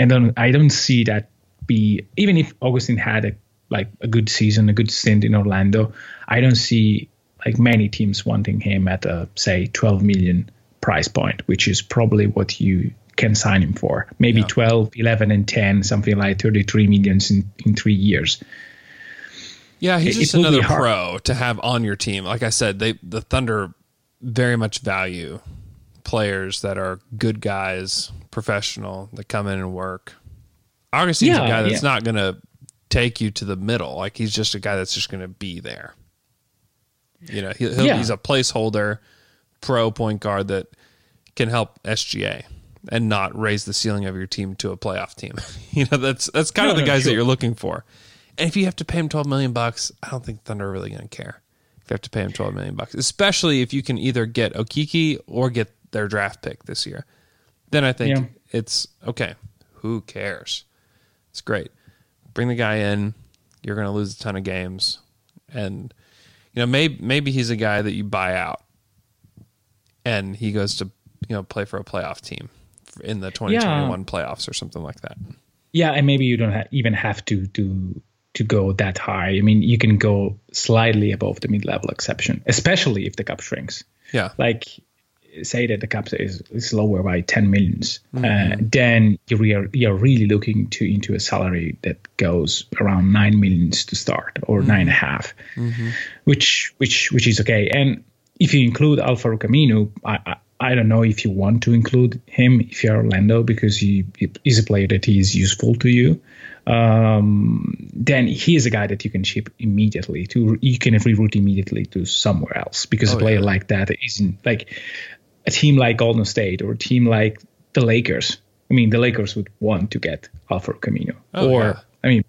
And then I don't see that be even if Augustin had a like a good season, a good stint in Orlando, I don't see like many teams wanting him at a say 12 million price point, which is probably what you can sign him for. Maybe 12, 11 and 10, something like 33 millions in, in 3 years. Yeah, he's It- just it another pro to have on your team. Like I said, they the Thunder very much value players that are good guys, professional, that come in and work. Augustin's a guy that's yeah. not going to take you to the middle. Like he's just a guy that's just going to be there. You know, he, he'll, Yeah. he's a placeholder, pro point guard that can help SGA and not raise the ceiling of your team to a playoff team. you know, that's that's kind of No, the no, guys that you're looking for. And if you have to pay him 12 million bucks, I don't think Thunder are really going to care. If you have to pay him 12 million bucks, especially if you can either get Okeke or get their draft pick this year. Then I think Yeah. it's okay. Who cares? It's great. Bring the guy in. You're going to lose a ton of games, and you know maybe maybe he's a guy that you buy out, and he goes to you know play for a playoff team in the 2021 playoffs or something like that. Yeah, and maybe you don't ha- even have to to to go that high. I mean, you can go slightly above the mid-level exception, especially if the cap shrinks. Yeah, Like, say that the cap is, is lower by 10 millions, uh, then you're you're really looking to into a salary that goes around nine millions to start, or nine and a half, which which which is okay. And if you include Al-Farouq Aminu, I, I I don't know if you want to include him if you're Orlando because he is a player that is useful to you. Um, then he is a guy that you can ship immediately to. You can reroute immediately to somewhere else because a player like that isn't like a team like Golden State or a team like the Lakers. I mean, the Lakers would want to get Al-Farouq Aminu, Oh, or yeah. I mean,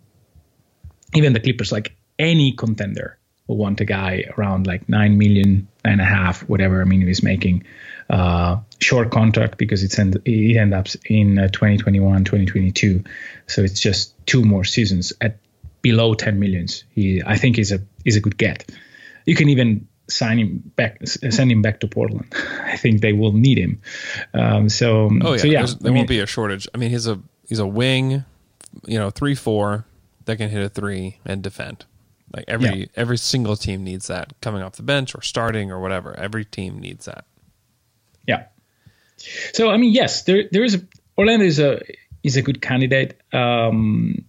even the Clippers, like any contender, will want a guy around like nine million, nine and a half, whatever. I mean, he's making uh, short contract because it's end, it ends up in uh, 2021, 2022. So it's just two more seasons at below 10 millions. He, I think, is a is a good get. You can even sign him back, send him back to Portland. I think they will need him. Um, so, Oh yeah, so yeah, There's- there I mean, won't be a shortage. I mean, he's a he's a wing, you know, three four that can hit a three and defend. Like every Yeah. every single team needs that coming off the bench or starting or whatever. Every team needs that. Yeah. So I mean, yes, there there is a Orlando is a is a good candidate. Um,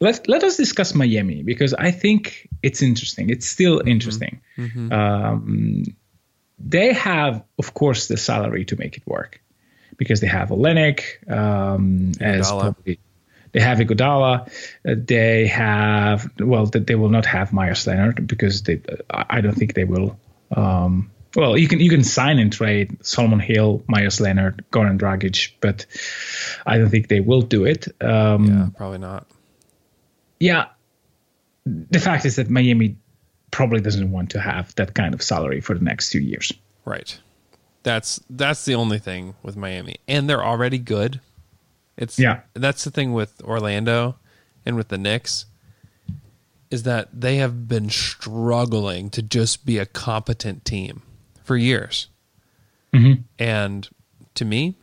let let us discuss Miami because I think it's interesting. It's still interesting. Um, they have, of course, the salary to make it work because they have Olynyk um, as probably. They have Iguodala. Uh, they have well, th- they will not have Meyers Leonard because they. I I don't think they will. Um, well, you can you can sign and trade Solomon Hill, Meyers Leonard, Goran Dragic, but I don't think they will do it. Um, Yeah, probably not. yeah, the fact is that Miami probably doesn't want to have that kind of salary for the next two years. Right. That's that's the only thing with Miami, and they're already good. It's Yeah. That's the thing with Orlando and with the Knicks is that they have been struggling to just be a competent team for years. Mm-hmm. And to me,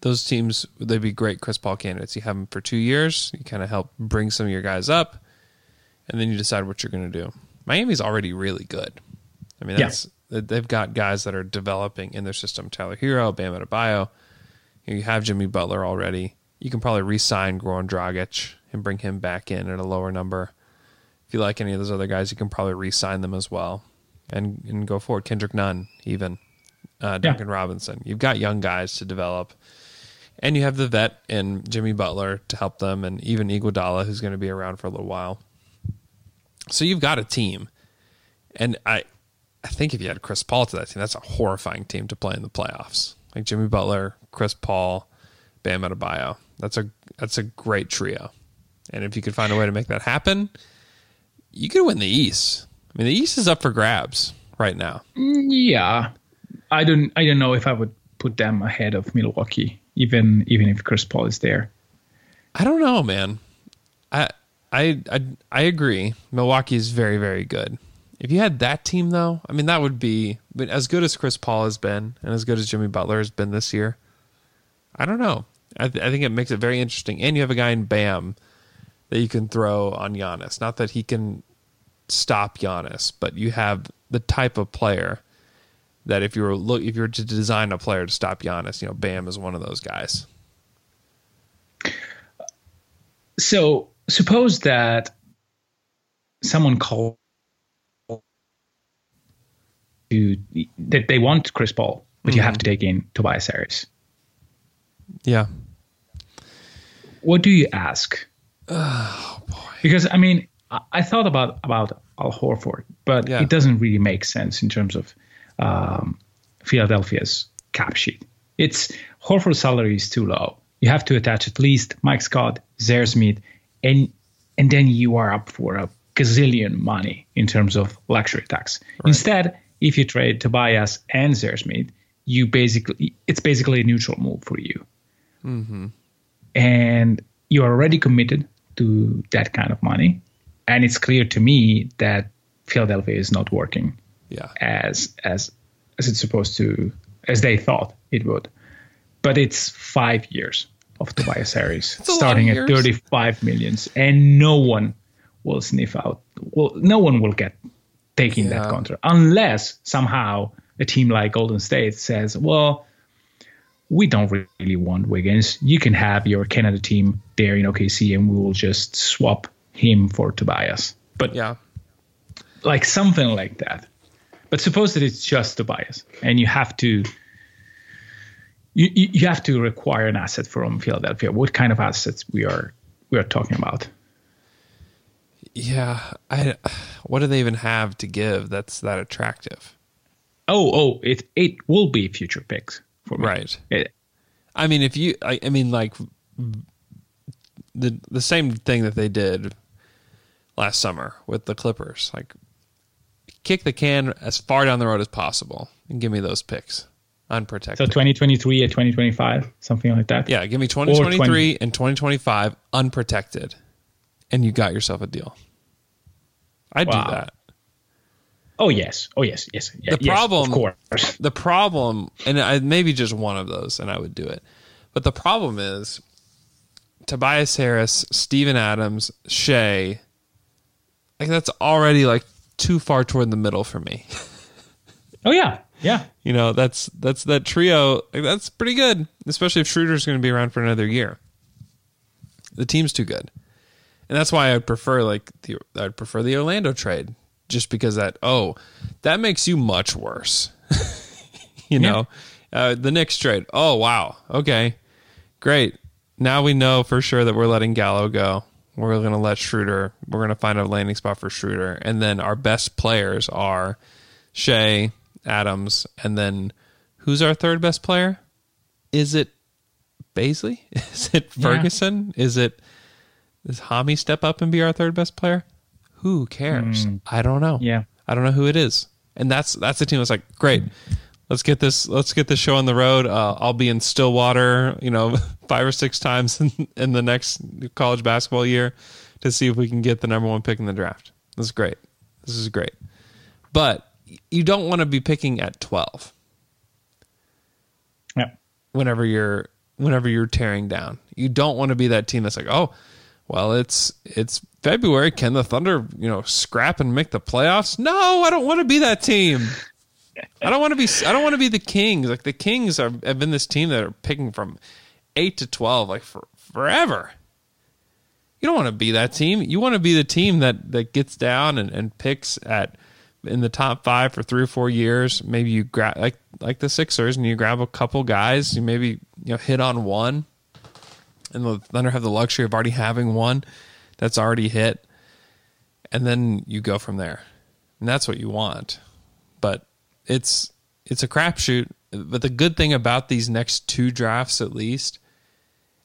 those teams they'd be great Chris Paul candidates. You have them for two years. You kind of help bring some of your guys up, and then you decide what you're going to do. Miami's already really good. I mean, Yeah. that's they've got guys that are developing in their system. Tyler Herro, Bam Adebayo. You have Jimmy Butler already. You can probably re-sign Goran Dragic and bring him back in at a lower number. If you like any of those other guys, you can probably re-sign them as well, and and go forward. Kendrick Nunn, even uh, Duncan Robinson. You've got young guys to develop, and you have the vet and Jimmy Butler to help them, and even Iguodala, who's going to be around for a little while. So you've got a team, and I, I think if you had Chris Paul to that team, that's a horrifying team to play in the playoffs. Like Jimmy Butler, Chris Paul, Bam Adebayo. That's a that's a great trio. And if you could find a way to make that happen, you could win the East. I mean, the East is up for grabs right now. Yeah, I don't. I don't know if I would put them ahead of Milwaukee, even even if Chris Paul is there. I don't know, man. I I I, I agree. Milwaukee is very very good. If you had that team though, I mean that would be as good as Chris Paul has been and as good as Jimmy Butler has been this year. I don't know. I, th- I think it makes it very interesting. And you have a guy in Bam that you can throw on Giannis. Not that he can stop Giannis, but you have the type of player that if you were look if you were to design a player to stop Giannis, you know, Bam is one of those guys. So suppose that someone called to that they want Chris Paul, but you have to take in Tobias Harris. Yeah. What do you ask? Oh boy! Because I mean, I, I thought about about Al Horford, but Yeah. it doesn't really make sense in terms of um, Philadelphia's cap sheet. It's Horford's salary is too low. You have to attach at least Mike Scott, Zhaire Smith, and and then you are up for a gazillion money in terms of luxury tax. Instead, if you trade Tobias and Zhaire Smith, you basically it's basically a neutral move for you mm-hmm. and you're already committed to that kind of money and it's clear to me that Philadelphia is not working Yeah. as as as it's supposed to as they thought it would but it's 5 years of Tobias Harris a lot of starting at 35 millions and no one will sniff out well no one will get taking Yeah. that contract unless somehow a team like Golden State says well we don't really want Wiggins. You can have your Canada team there in OKC, and we will just swap him for Tobias. But Yeah. like something like that. But suppose that it's just Tobias, and you have to you, you have to require an asset from Philadelphia. What kind of assets we are we are talking about? Yeah, I. What do they even have to give that's that attractive? Oh, oh, it it will be future picks for me. Right. It- I mean, if you, I, I mean, like the the same thing that they did last summer with the Clippers, like kick the can as far down the road as possible and give me those picks so 2023 and 2025, something like that. yeah, give me 2023 20. and 2025 unprotected, and you got yourself a deal. I'd Wow. do that. Oh yes. Oh yes. Yes. Yeah, The yes, problem- of course. the problem, and I maybe just one of those, and I would do it. But the problem is Tobias Harris, Steven Adams, Shai. Like that's already like too far toward the middle for me. Oh yeah. Yeah. You know, that's that's that trio. Like, that's pretty good, especially if Schroeder's going to be around for another year. The team's too good, and that's why I'd prefer like the I'd prefer the Orlando trade, just because that oh that makes you much worse. you know, uh, the Knicks trade. Oh wow, okay, great. Now we know for sure that we're letting Gallo go. We're going to let Schroeder. We're going to find a landing spot for Schroeder, and then our best players are Shai, Adams, and then who's our third best player? Is it Bazley? Is it Ferguson? Is it does Hami step up and be our third best player? Who cares? I don't know. Yeah. I don't know who it is. And that's that's the team that's like, great. Let's get this let's get this show on the road. Uh, I'll be in Stillwater, you know, five or six times in, in the next college basketball year to see if we can get the number one pick in the draft. This is great. This is great. But you don't want to be picking at 12 Yeah. whenever you're whenever you're tearing down. You don't want to be that team that's like, "Oh, well, it's it's February. Can the Thunder, you know, scrap and make the playoffs?" No, I don't want to be that team. I don't want to be I don't want to be the Kings. Like the Kings are have been this team that are picking from 8 to 12 like for forever. You don't want to be that team. You want to be the team that that gets down and, and picks at in the top five for three or four years. Maybe you grab like like the Sixers and you grab a couple guys. You maybe you know hit on one, and the Thunder have the luxury of already having one that's already hit, and then you go from there, and that's what you want. But it's it's a crapshoot. But the good thing about these next two drafts, at least,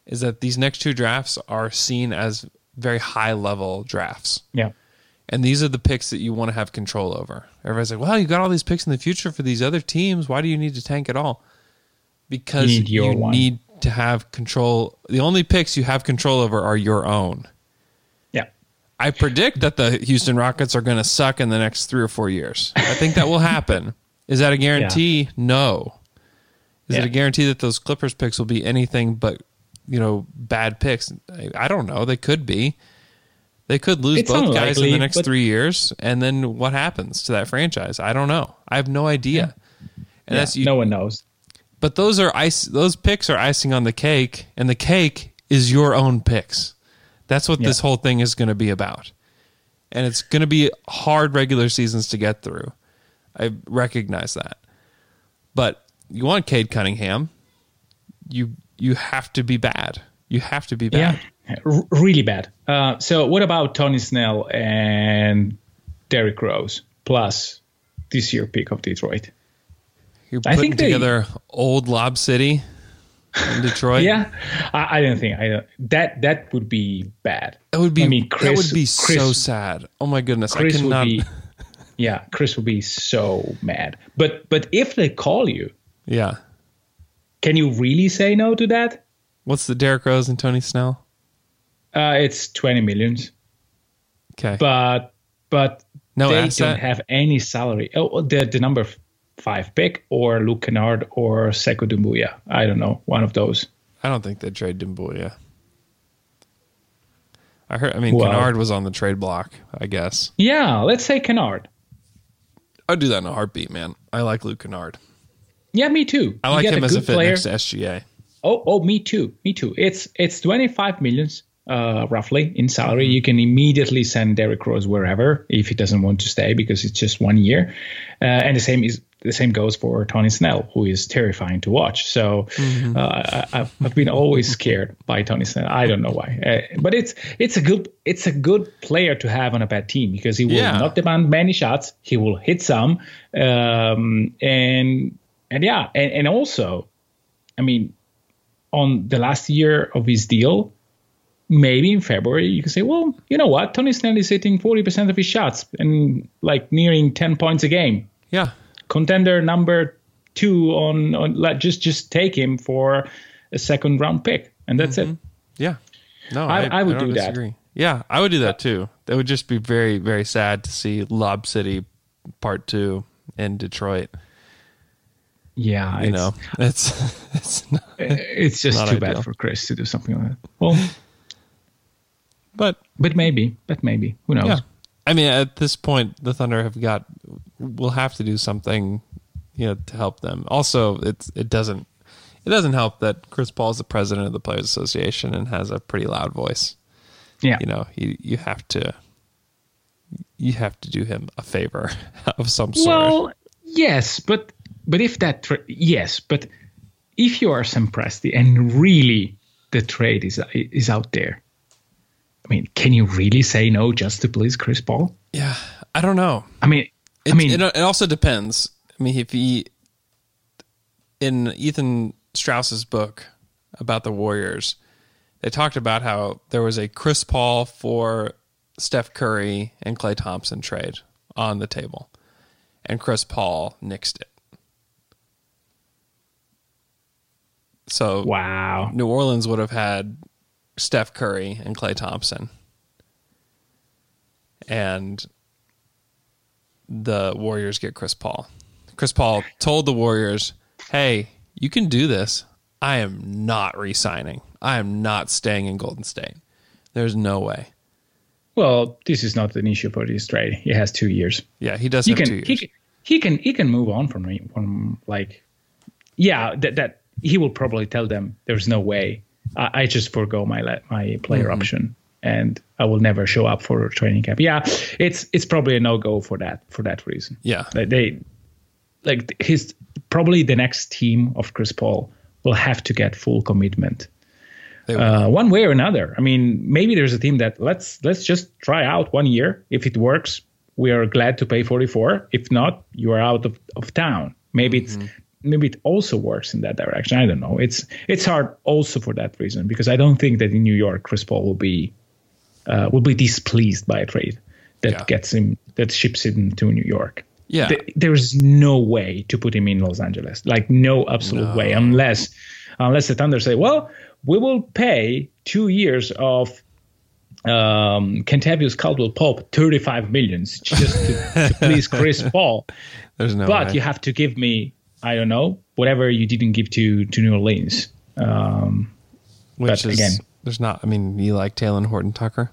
is that these next two drafts are seen as very high level drafts. Yeah. And these are the picks that you want to have control over. Everybody's like, well, you got all these picks in the future for these other teams. Why do you need to tank at all? Because You need you need to have control. The only picks you have control over are your own. Yeah. I predict that the Houston Rockets are going to suck in the next three or four years. I think that will happen. Is that a guarantee? No. Is it a guarantee that those Clippers picks will be anything but, you know, bad picks? I, I don't know. They could be. They could lose It's both guys in the next but- three years, and then what happens to that franchise? I don't know. I have no idea. And Yeah, that's you, no one knows. but those are ice. Those picks are icing on the cake, and the cake is your own picks. That's what this whole thing is going to be about, and it's going to be hard regular seasons to get through. I recognize that, but you want Cade Cunningham, you you have to be bad. You have to be bad. Yeah, R- really bad. Uh, so what about Tony Snell and Derrick Rose plus this year pick of Detroit? You're I putting think they- together old Lob City in Detroit. Yeah, I, I don't think I don't, that that would be bad. that would be. I mean, Chris, that would be Chris, so sad. Oh my goodness, Chris I would cannot. be, yeah, Chris would be so mad. But but if they call you, yeah. can you really say no to that? What's the Derrick Rose and Tony Snell? Uh, it's twenty millions, Okay. but but No they asset? don't have any salary. Oh, the the number five pick or Luke Kennard or Sekou Doumbouya. I don't know, one of those. I don't think they trade Dumbuya. I heard. I mean, Well- Kennard was on the trade block. I guess Yeah, let's say Kennard. I'd do that in a heartbeat, man. I like Luke Kennard. Yeah, me too. I You like him as a fit player. next to SGA. Oh, oh, me too. Me too. It's it's 25 millions uh, roughly in salary. You can immediately send Derrick Rose wherever if he doesn't want to stay because it's just one year. Uh, and the same is the same goes for Tony Snell, who is terrifying to watch. So uh, I, I've, I've been always scared by Tony Snell. I don't know why, uh, but it's it's a good it's a good player to have on a bad team because he will Yeah. not demand many shots. He will hit some, um, and and yeah, and, and also, I mean, on the last year of his deal, maybe in February you can say, well, you know what, Tony Snell is hitting forty percent of his shots and like nearing ten points a game. Yeah, Contender number two on on like, just just take him for a second round pick, and that's it. Mm-hmm. yeah. No, I- I, I would don't do that. Yeah, I would do that too. That would just be very, very sad to see Lob City Part Two in Detroit. Yeah, You it's, know, it's it's not, it's just too ideal. bad for Chris to do something like that. Well, but but maybe, but maybe who knows? Yeah. I mean, at this point, the Thunder have got will have to do something, you know, to help them. Also, it's it doesn't it doesn't help that Chris Paul is the president of the Players Association and has a pretty loud voice. Yeah, You know, you you have to you have to do him a favor of some sort. Well, yes, but but if that tra- yes, but if you are Sam Presti and really the trade is is out there, I mean, can you really say no just to please Chris Paul? yeah, I don't know. I mean, It, I mean, it, it also depends. I mean, if he in Ethan Strauss's book about the Warriors, they talked about how there was a Chris Paul for Steph Curry and Klay Thompson trade on the table, and Chris Paul nixed it. So wow. New Orleans would have had Steph Curry and Klay Thompson. And the Warriors get Chris Paul. Chris Paul told the Warriors, "Hey, you can do this. I am not re-signing. I am not staying in Golden State. There's no way." Well, this is not an issue for this trade. He has two years. Yeah, he does He have can two he years. can he can he can move on from me from like yeah that that he will probably tell them there's no way I, I just forego my my player Mm-hmm. option and I will never show up for a training camp. Yeah, it's it's probably a no go for that for that reason. Yeah. Like, they like his probably the next team of Chris Paul will have to get full commitment uh, one way or another. I mean, maybe there's a team that let's let's just try out one year. If it works, we are glad to pay 44. If not, you are out of, of town. Maybe it's maybe it also works in that direction. I don't know. It's it's hard also for that reason because I don't think that in New York Chris Paul will be uh, will be displeased by a trade that Yeah. gets him that ships him to New York. Yeah. Th- there's no way to put him in Los Angeles. Like no absolute way, unless unless the Thunder say, well, we will pay two years of um, Kentavious Caldwell Pope 35 millions just to, to please Chris Paul. There's no but way. you have to give me, I don't know, whatever you didn't give to to New Orleans. Um, Which is again- there's not. I mean, you like Talen Horton Tucker?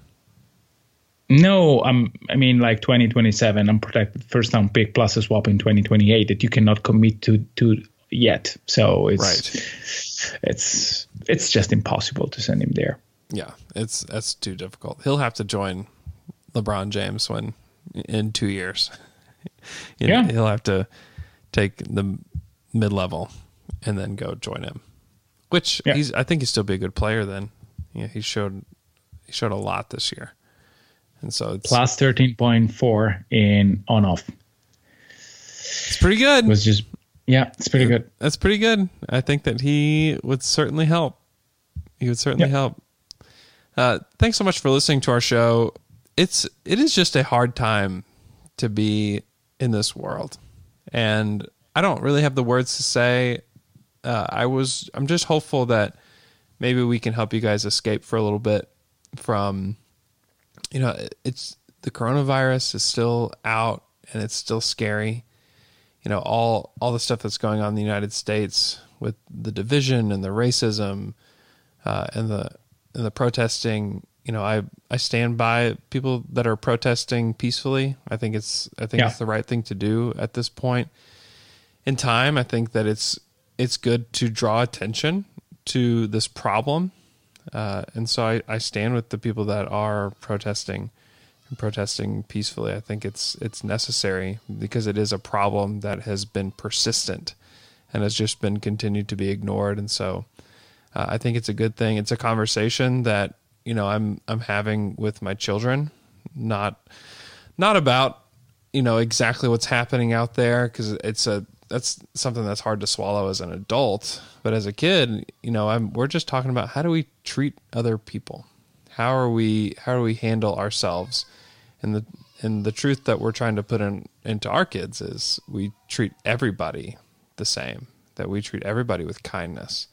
no, I'm. I mean, like 2027, I'm protected first round pick plus a swap in 2028 that you cannot commit to to yet. So it's Right. it's it's just impossible to send him there. Yeah, it's that's too difficult. He'll have to join LeBron James when in two years. You know, Yeah. he'll have to take the mid level and then go join him. Which Yeah. he's. I think he's still be a good player. Then, yeah, he showed he showed a lot this year, and so it's Plus 13.4 in on off it's pretty good. was just yeah, it's pretty good. That's pretty good. I think that he would certainly help. He would certainly Yep. help. Uh, thanks so much for listening to our show. It's it is just a hard time to be in this world, and I don't really have the words to say. Uh, I was I'm just hopeful that maybe we can help you guys escape for a little bit from you know it's the coronavirus is still out and it's still scary you know all all the stuff that's going on in the United States with the division and the racism uh, and the and the protesting. You know, I I stand by people that are protesting peacefully. I think it's I think Yeah. it's the right thing to do at this point in time. I think that it's it's good to draw attention to this problem, uh, and so I, I stand with the people that are protesting and protesting peacefully. I think it's it's necessary because it is a problem that has been persistent and has just been continued to be ignored. And so uh, I think it's a good thing. It's a conversation that you know I'm I'm having with my children, not not about you know exactly what's happening out there because it's a that's something that's hard to swallow as an adult but as a kid you know i'm we're just talking about how do we treat other people? How are we how do we handle ourselves? And the and the truth that we're trying to put in into our kids is we treat everybody the same that we treat everybody with kindness.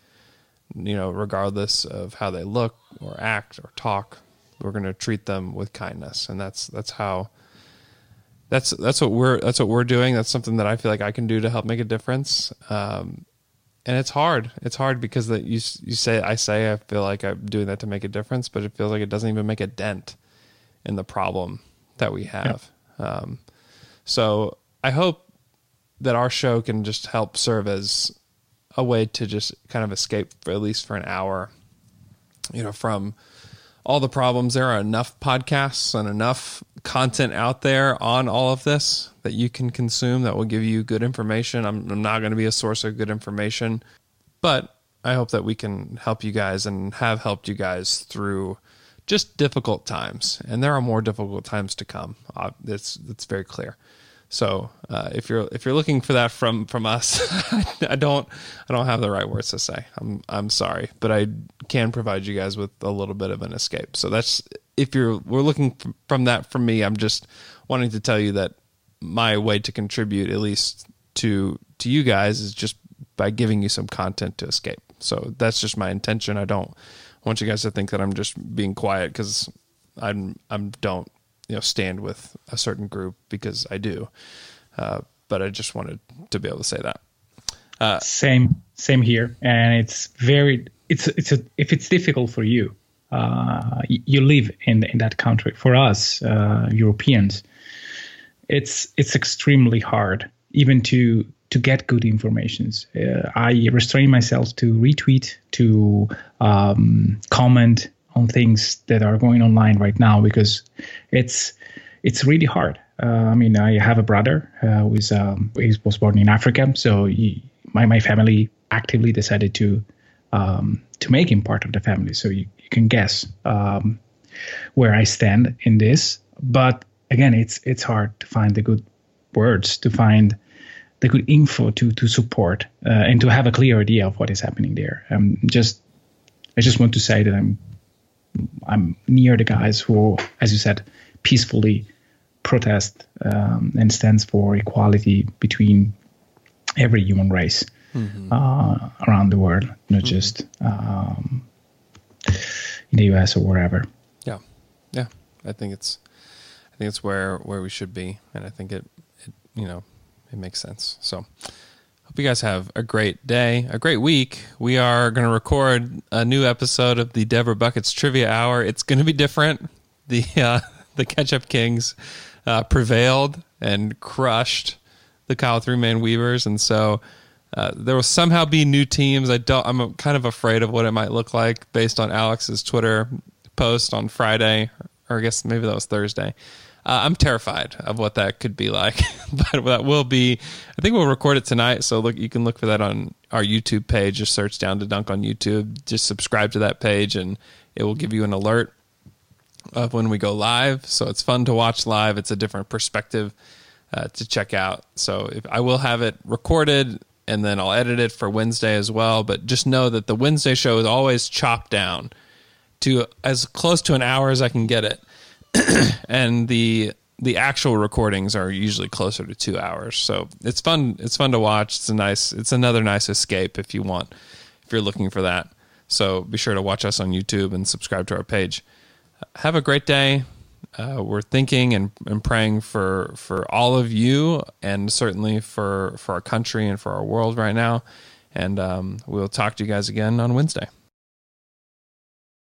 You know regardless of how they look or act or talk we're going to treat them with kindness. And that's that's how that's that's what we're that's what we're doing. That's something that i feel like i can do to help make a difference. Um, and it's hard. It's hard because that you you say i say i feel like i'm doing that to make a difference but it feels like it doesn't even make a dent in the problem that we have. Um, so i hope that our show can just help serve as a way to just kind of escape for at least for an hour you know from all the problems. There are enough podcasts and enough content out there on all of this that you can consume that will give you good information. I'm, I'm not going to be a source of good information but i hope that we can help you guys and have helped you guys through just difficult times. And there are more difficult times to come it's it's very clear. So uh, if you're if you're looking for that from from us, I don't I don't have the right words to say. I'm I'm sorry, but I can provide you guys with a little bit of an escape. So that's if you're we're looking from that from me. I'm just wanting to tell you that my way to contribute at least to to you guys is just by giving you some content to escape. So that's just my intention. I don't want you guys to think that I'm just being quiet because I'm I'm don't you know stand with a certain group because I do. Uh, but I just wanted to be able to say that. Same same here, and it's very it's it's a, if it's difficult for you, uh, you live in in that country. For us uh, Europeans, it's it's extremely hard even to to get good informations. Uh, I restrain myself to retweet, to um, comment on things that are going online right now because it's it's really hard. Uh, I mean, I have a brother uh, who is um, he was born in Africa, so he, my my family actively decided to um, to make him part of the family. So you, you can guess um, where I stand in this. But again, it's it's hard to find the good words, to find the good info to to support uh, and to have a clear idea of what is happening there. Um, just I just want to say that I'm I'm near the guys who, as you said, peacefully protest um, and stands for equality between every human race uh, around the world, not just um, in the U.S. or wherever. Yeah, yeah. I think it's, I think it's where where we should be, and I think it, it you know, it makes sense. So, hope you guys have a great day, a great week. We are going to record a new episode of the Deborah Buckets Trivia Hour. It's going to be different. The uh, the Ketchup Kings uh, prevailed and crushed the Kyle Three Man Weavers, and so. Uh, there will somehow be new teams. I don't. I'm kind of afraid of what it might look like based on Alex's Twitter post on Friday, or I guess maybe that was Thursday. Uh, I'm terrified of what that could be like, but that will be. I think we'll record it tonight, so look, you can look for that on our YouTube page. Just search down to Dunk on YouTube. Just subscribe to that page, and it will give you an alert of when we go live. So it's fun to watch live. It's a different perspective uh, to check out. So if I will have it recorded and then I'll edit it for Wednesday as well. But just know that the Wednesday show is always chopped down to as close to an hour as I can get it, and the the actual recordings are usually closer to two hours. So it's fun. It's fun to watch. It's a nice. It's another nice escape if you want, if you're looking for that. So be sure to watch us on YouTube and subscribe to our page. Have a great day. Uh, we're thinking and, and praying for for all of you, and certainly for for our country and for our world right now. And um, we'll talk to you guys again on Wednesday.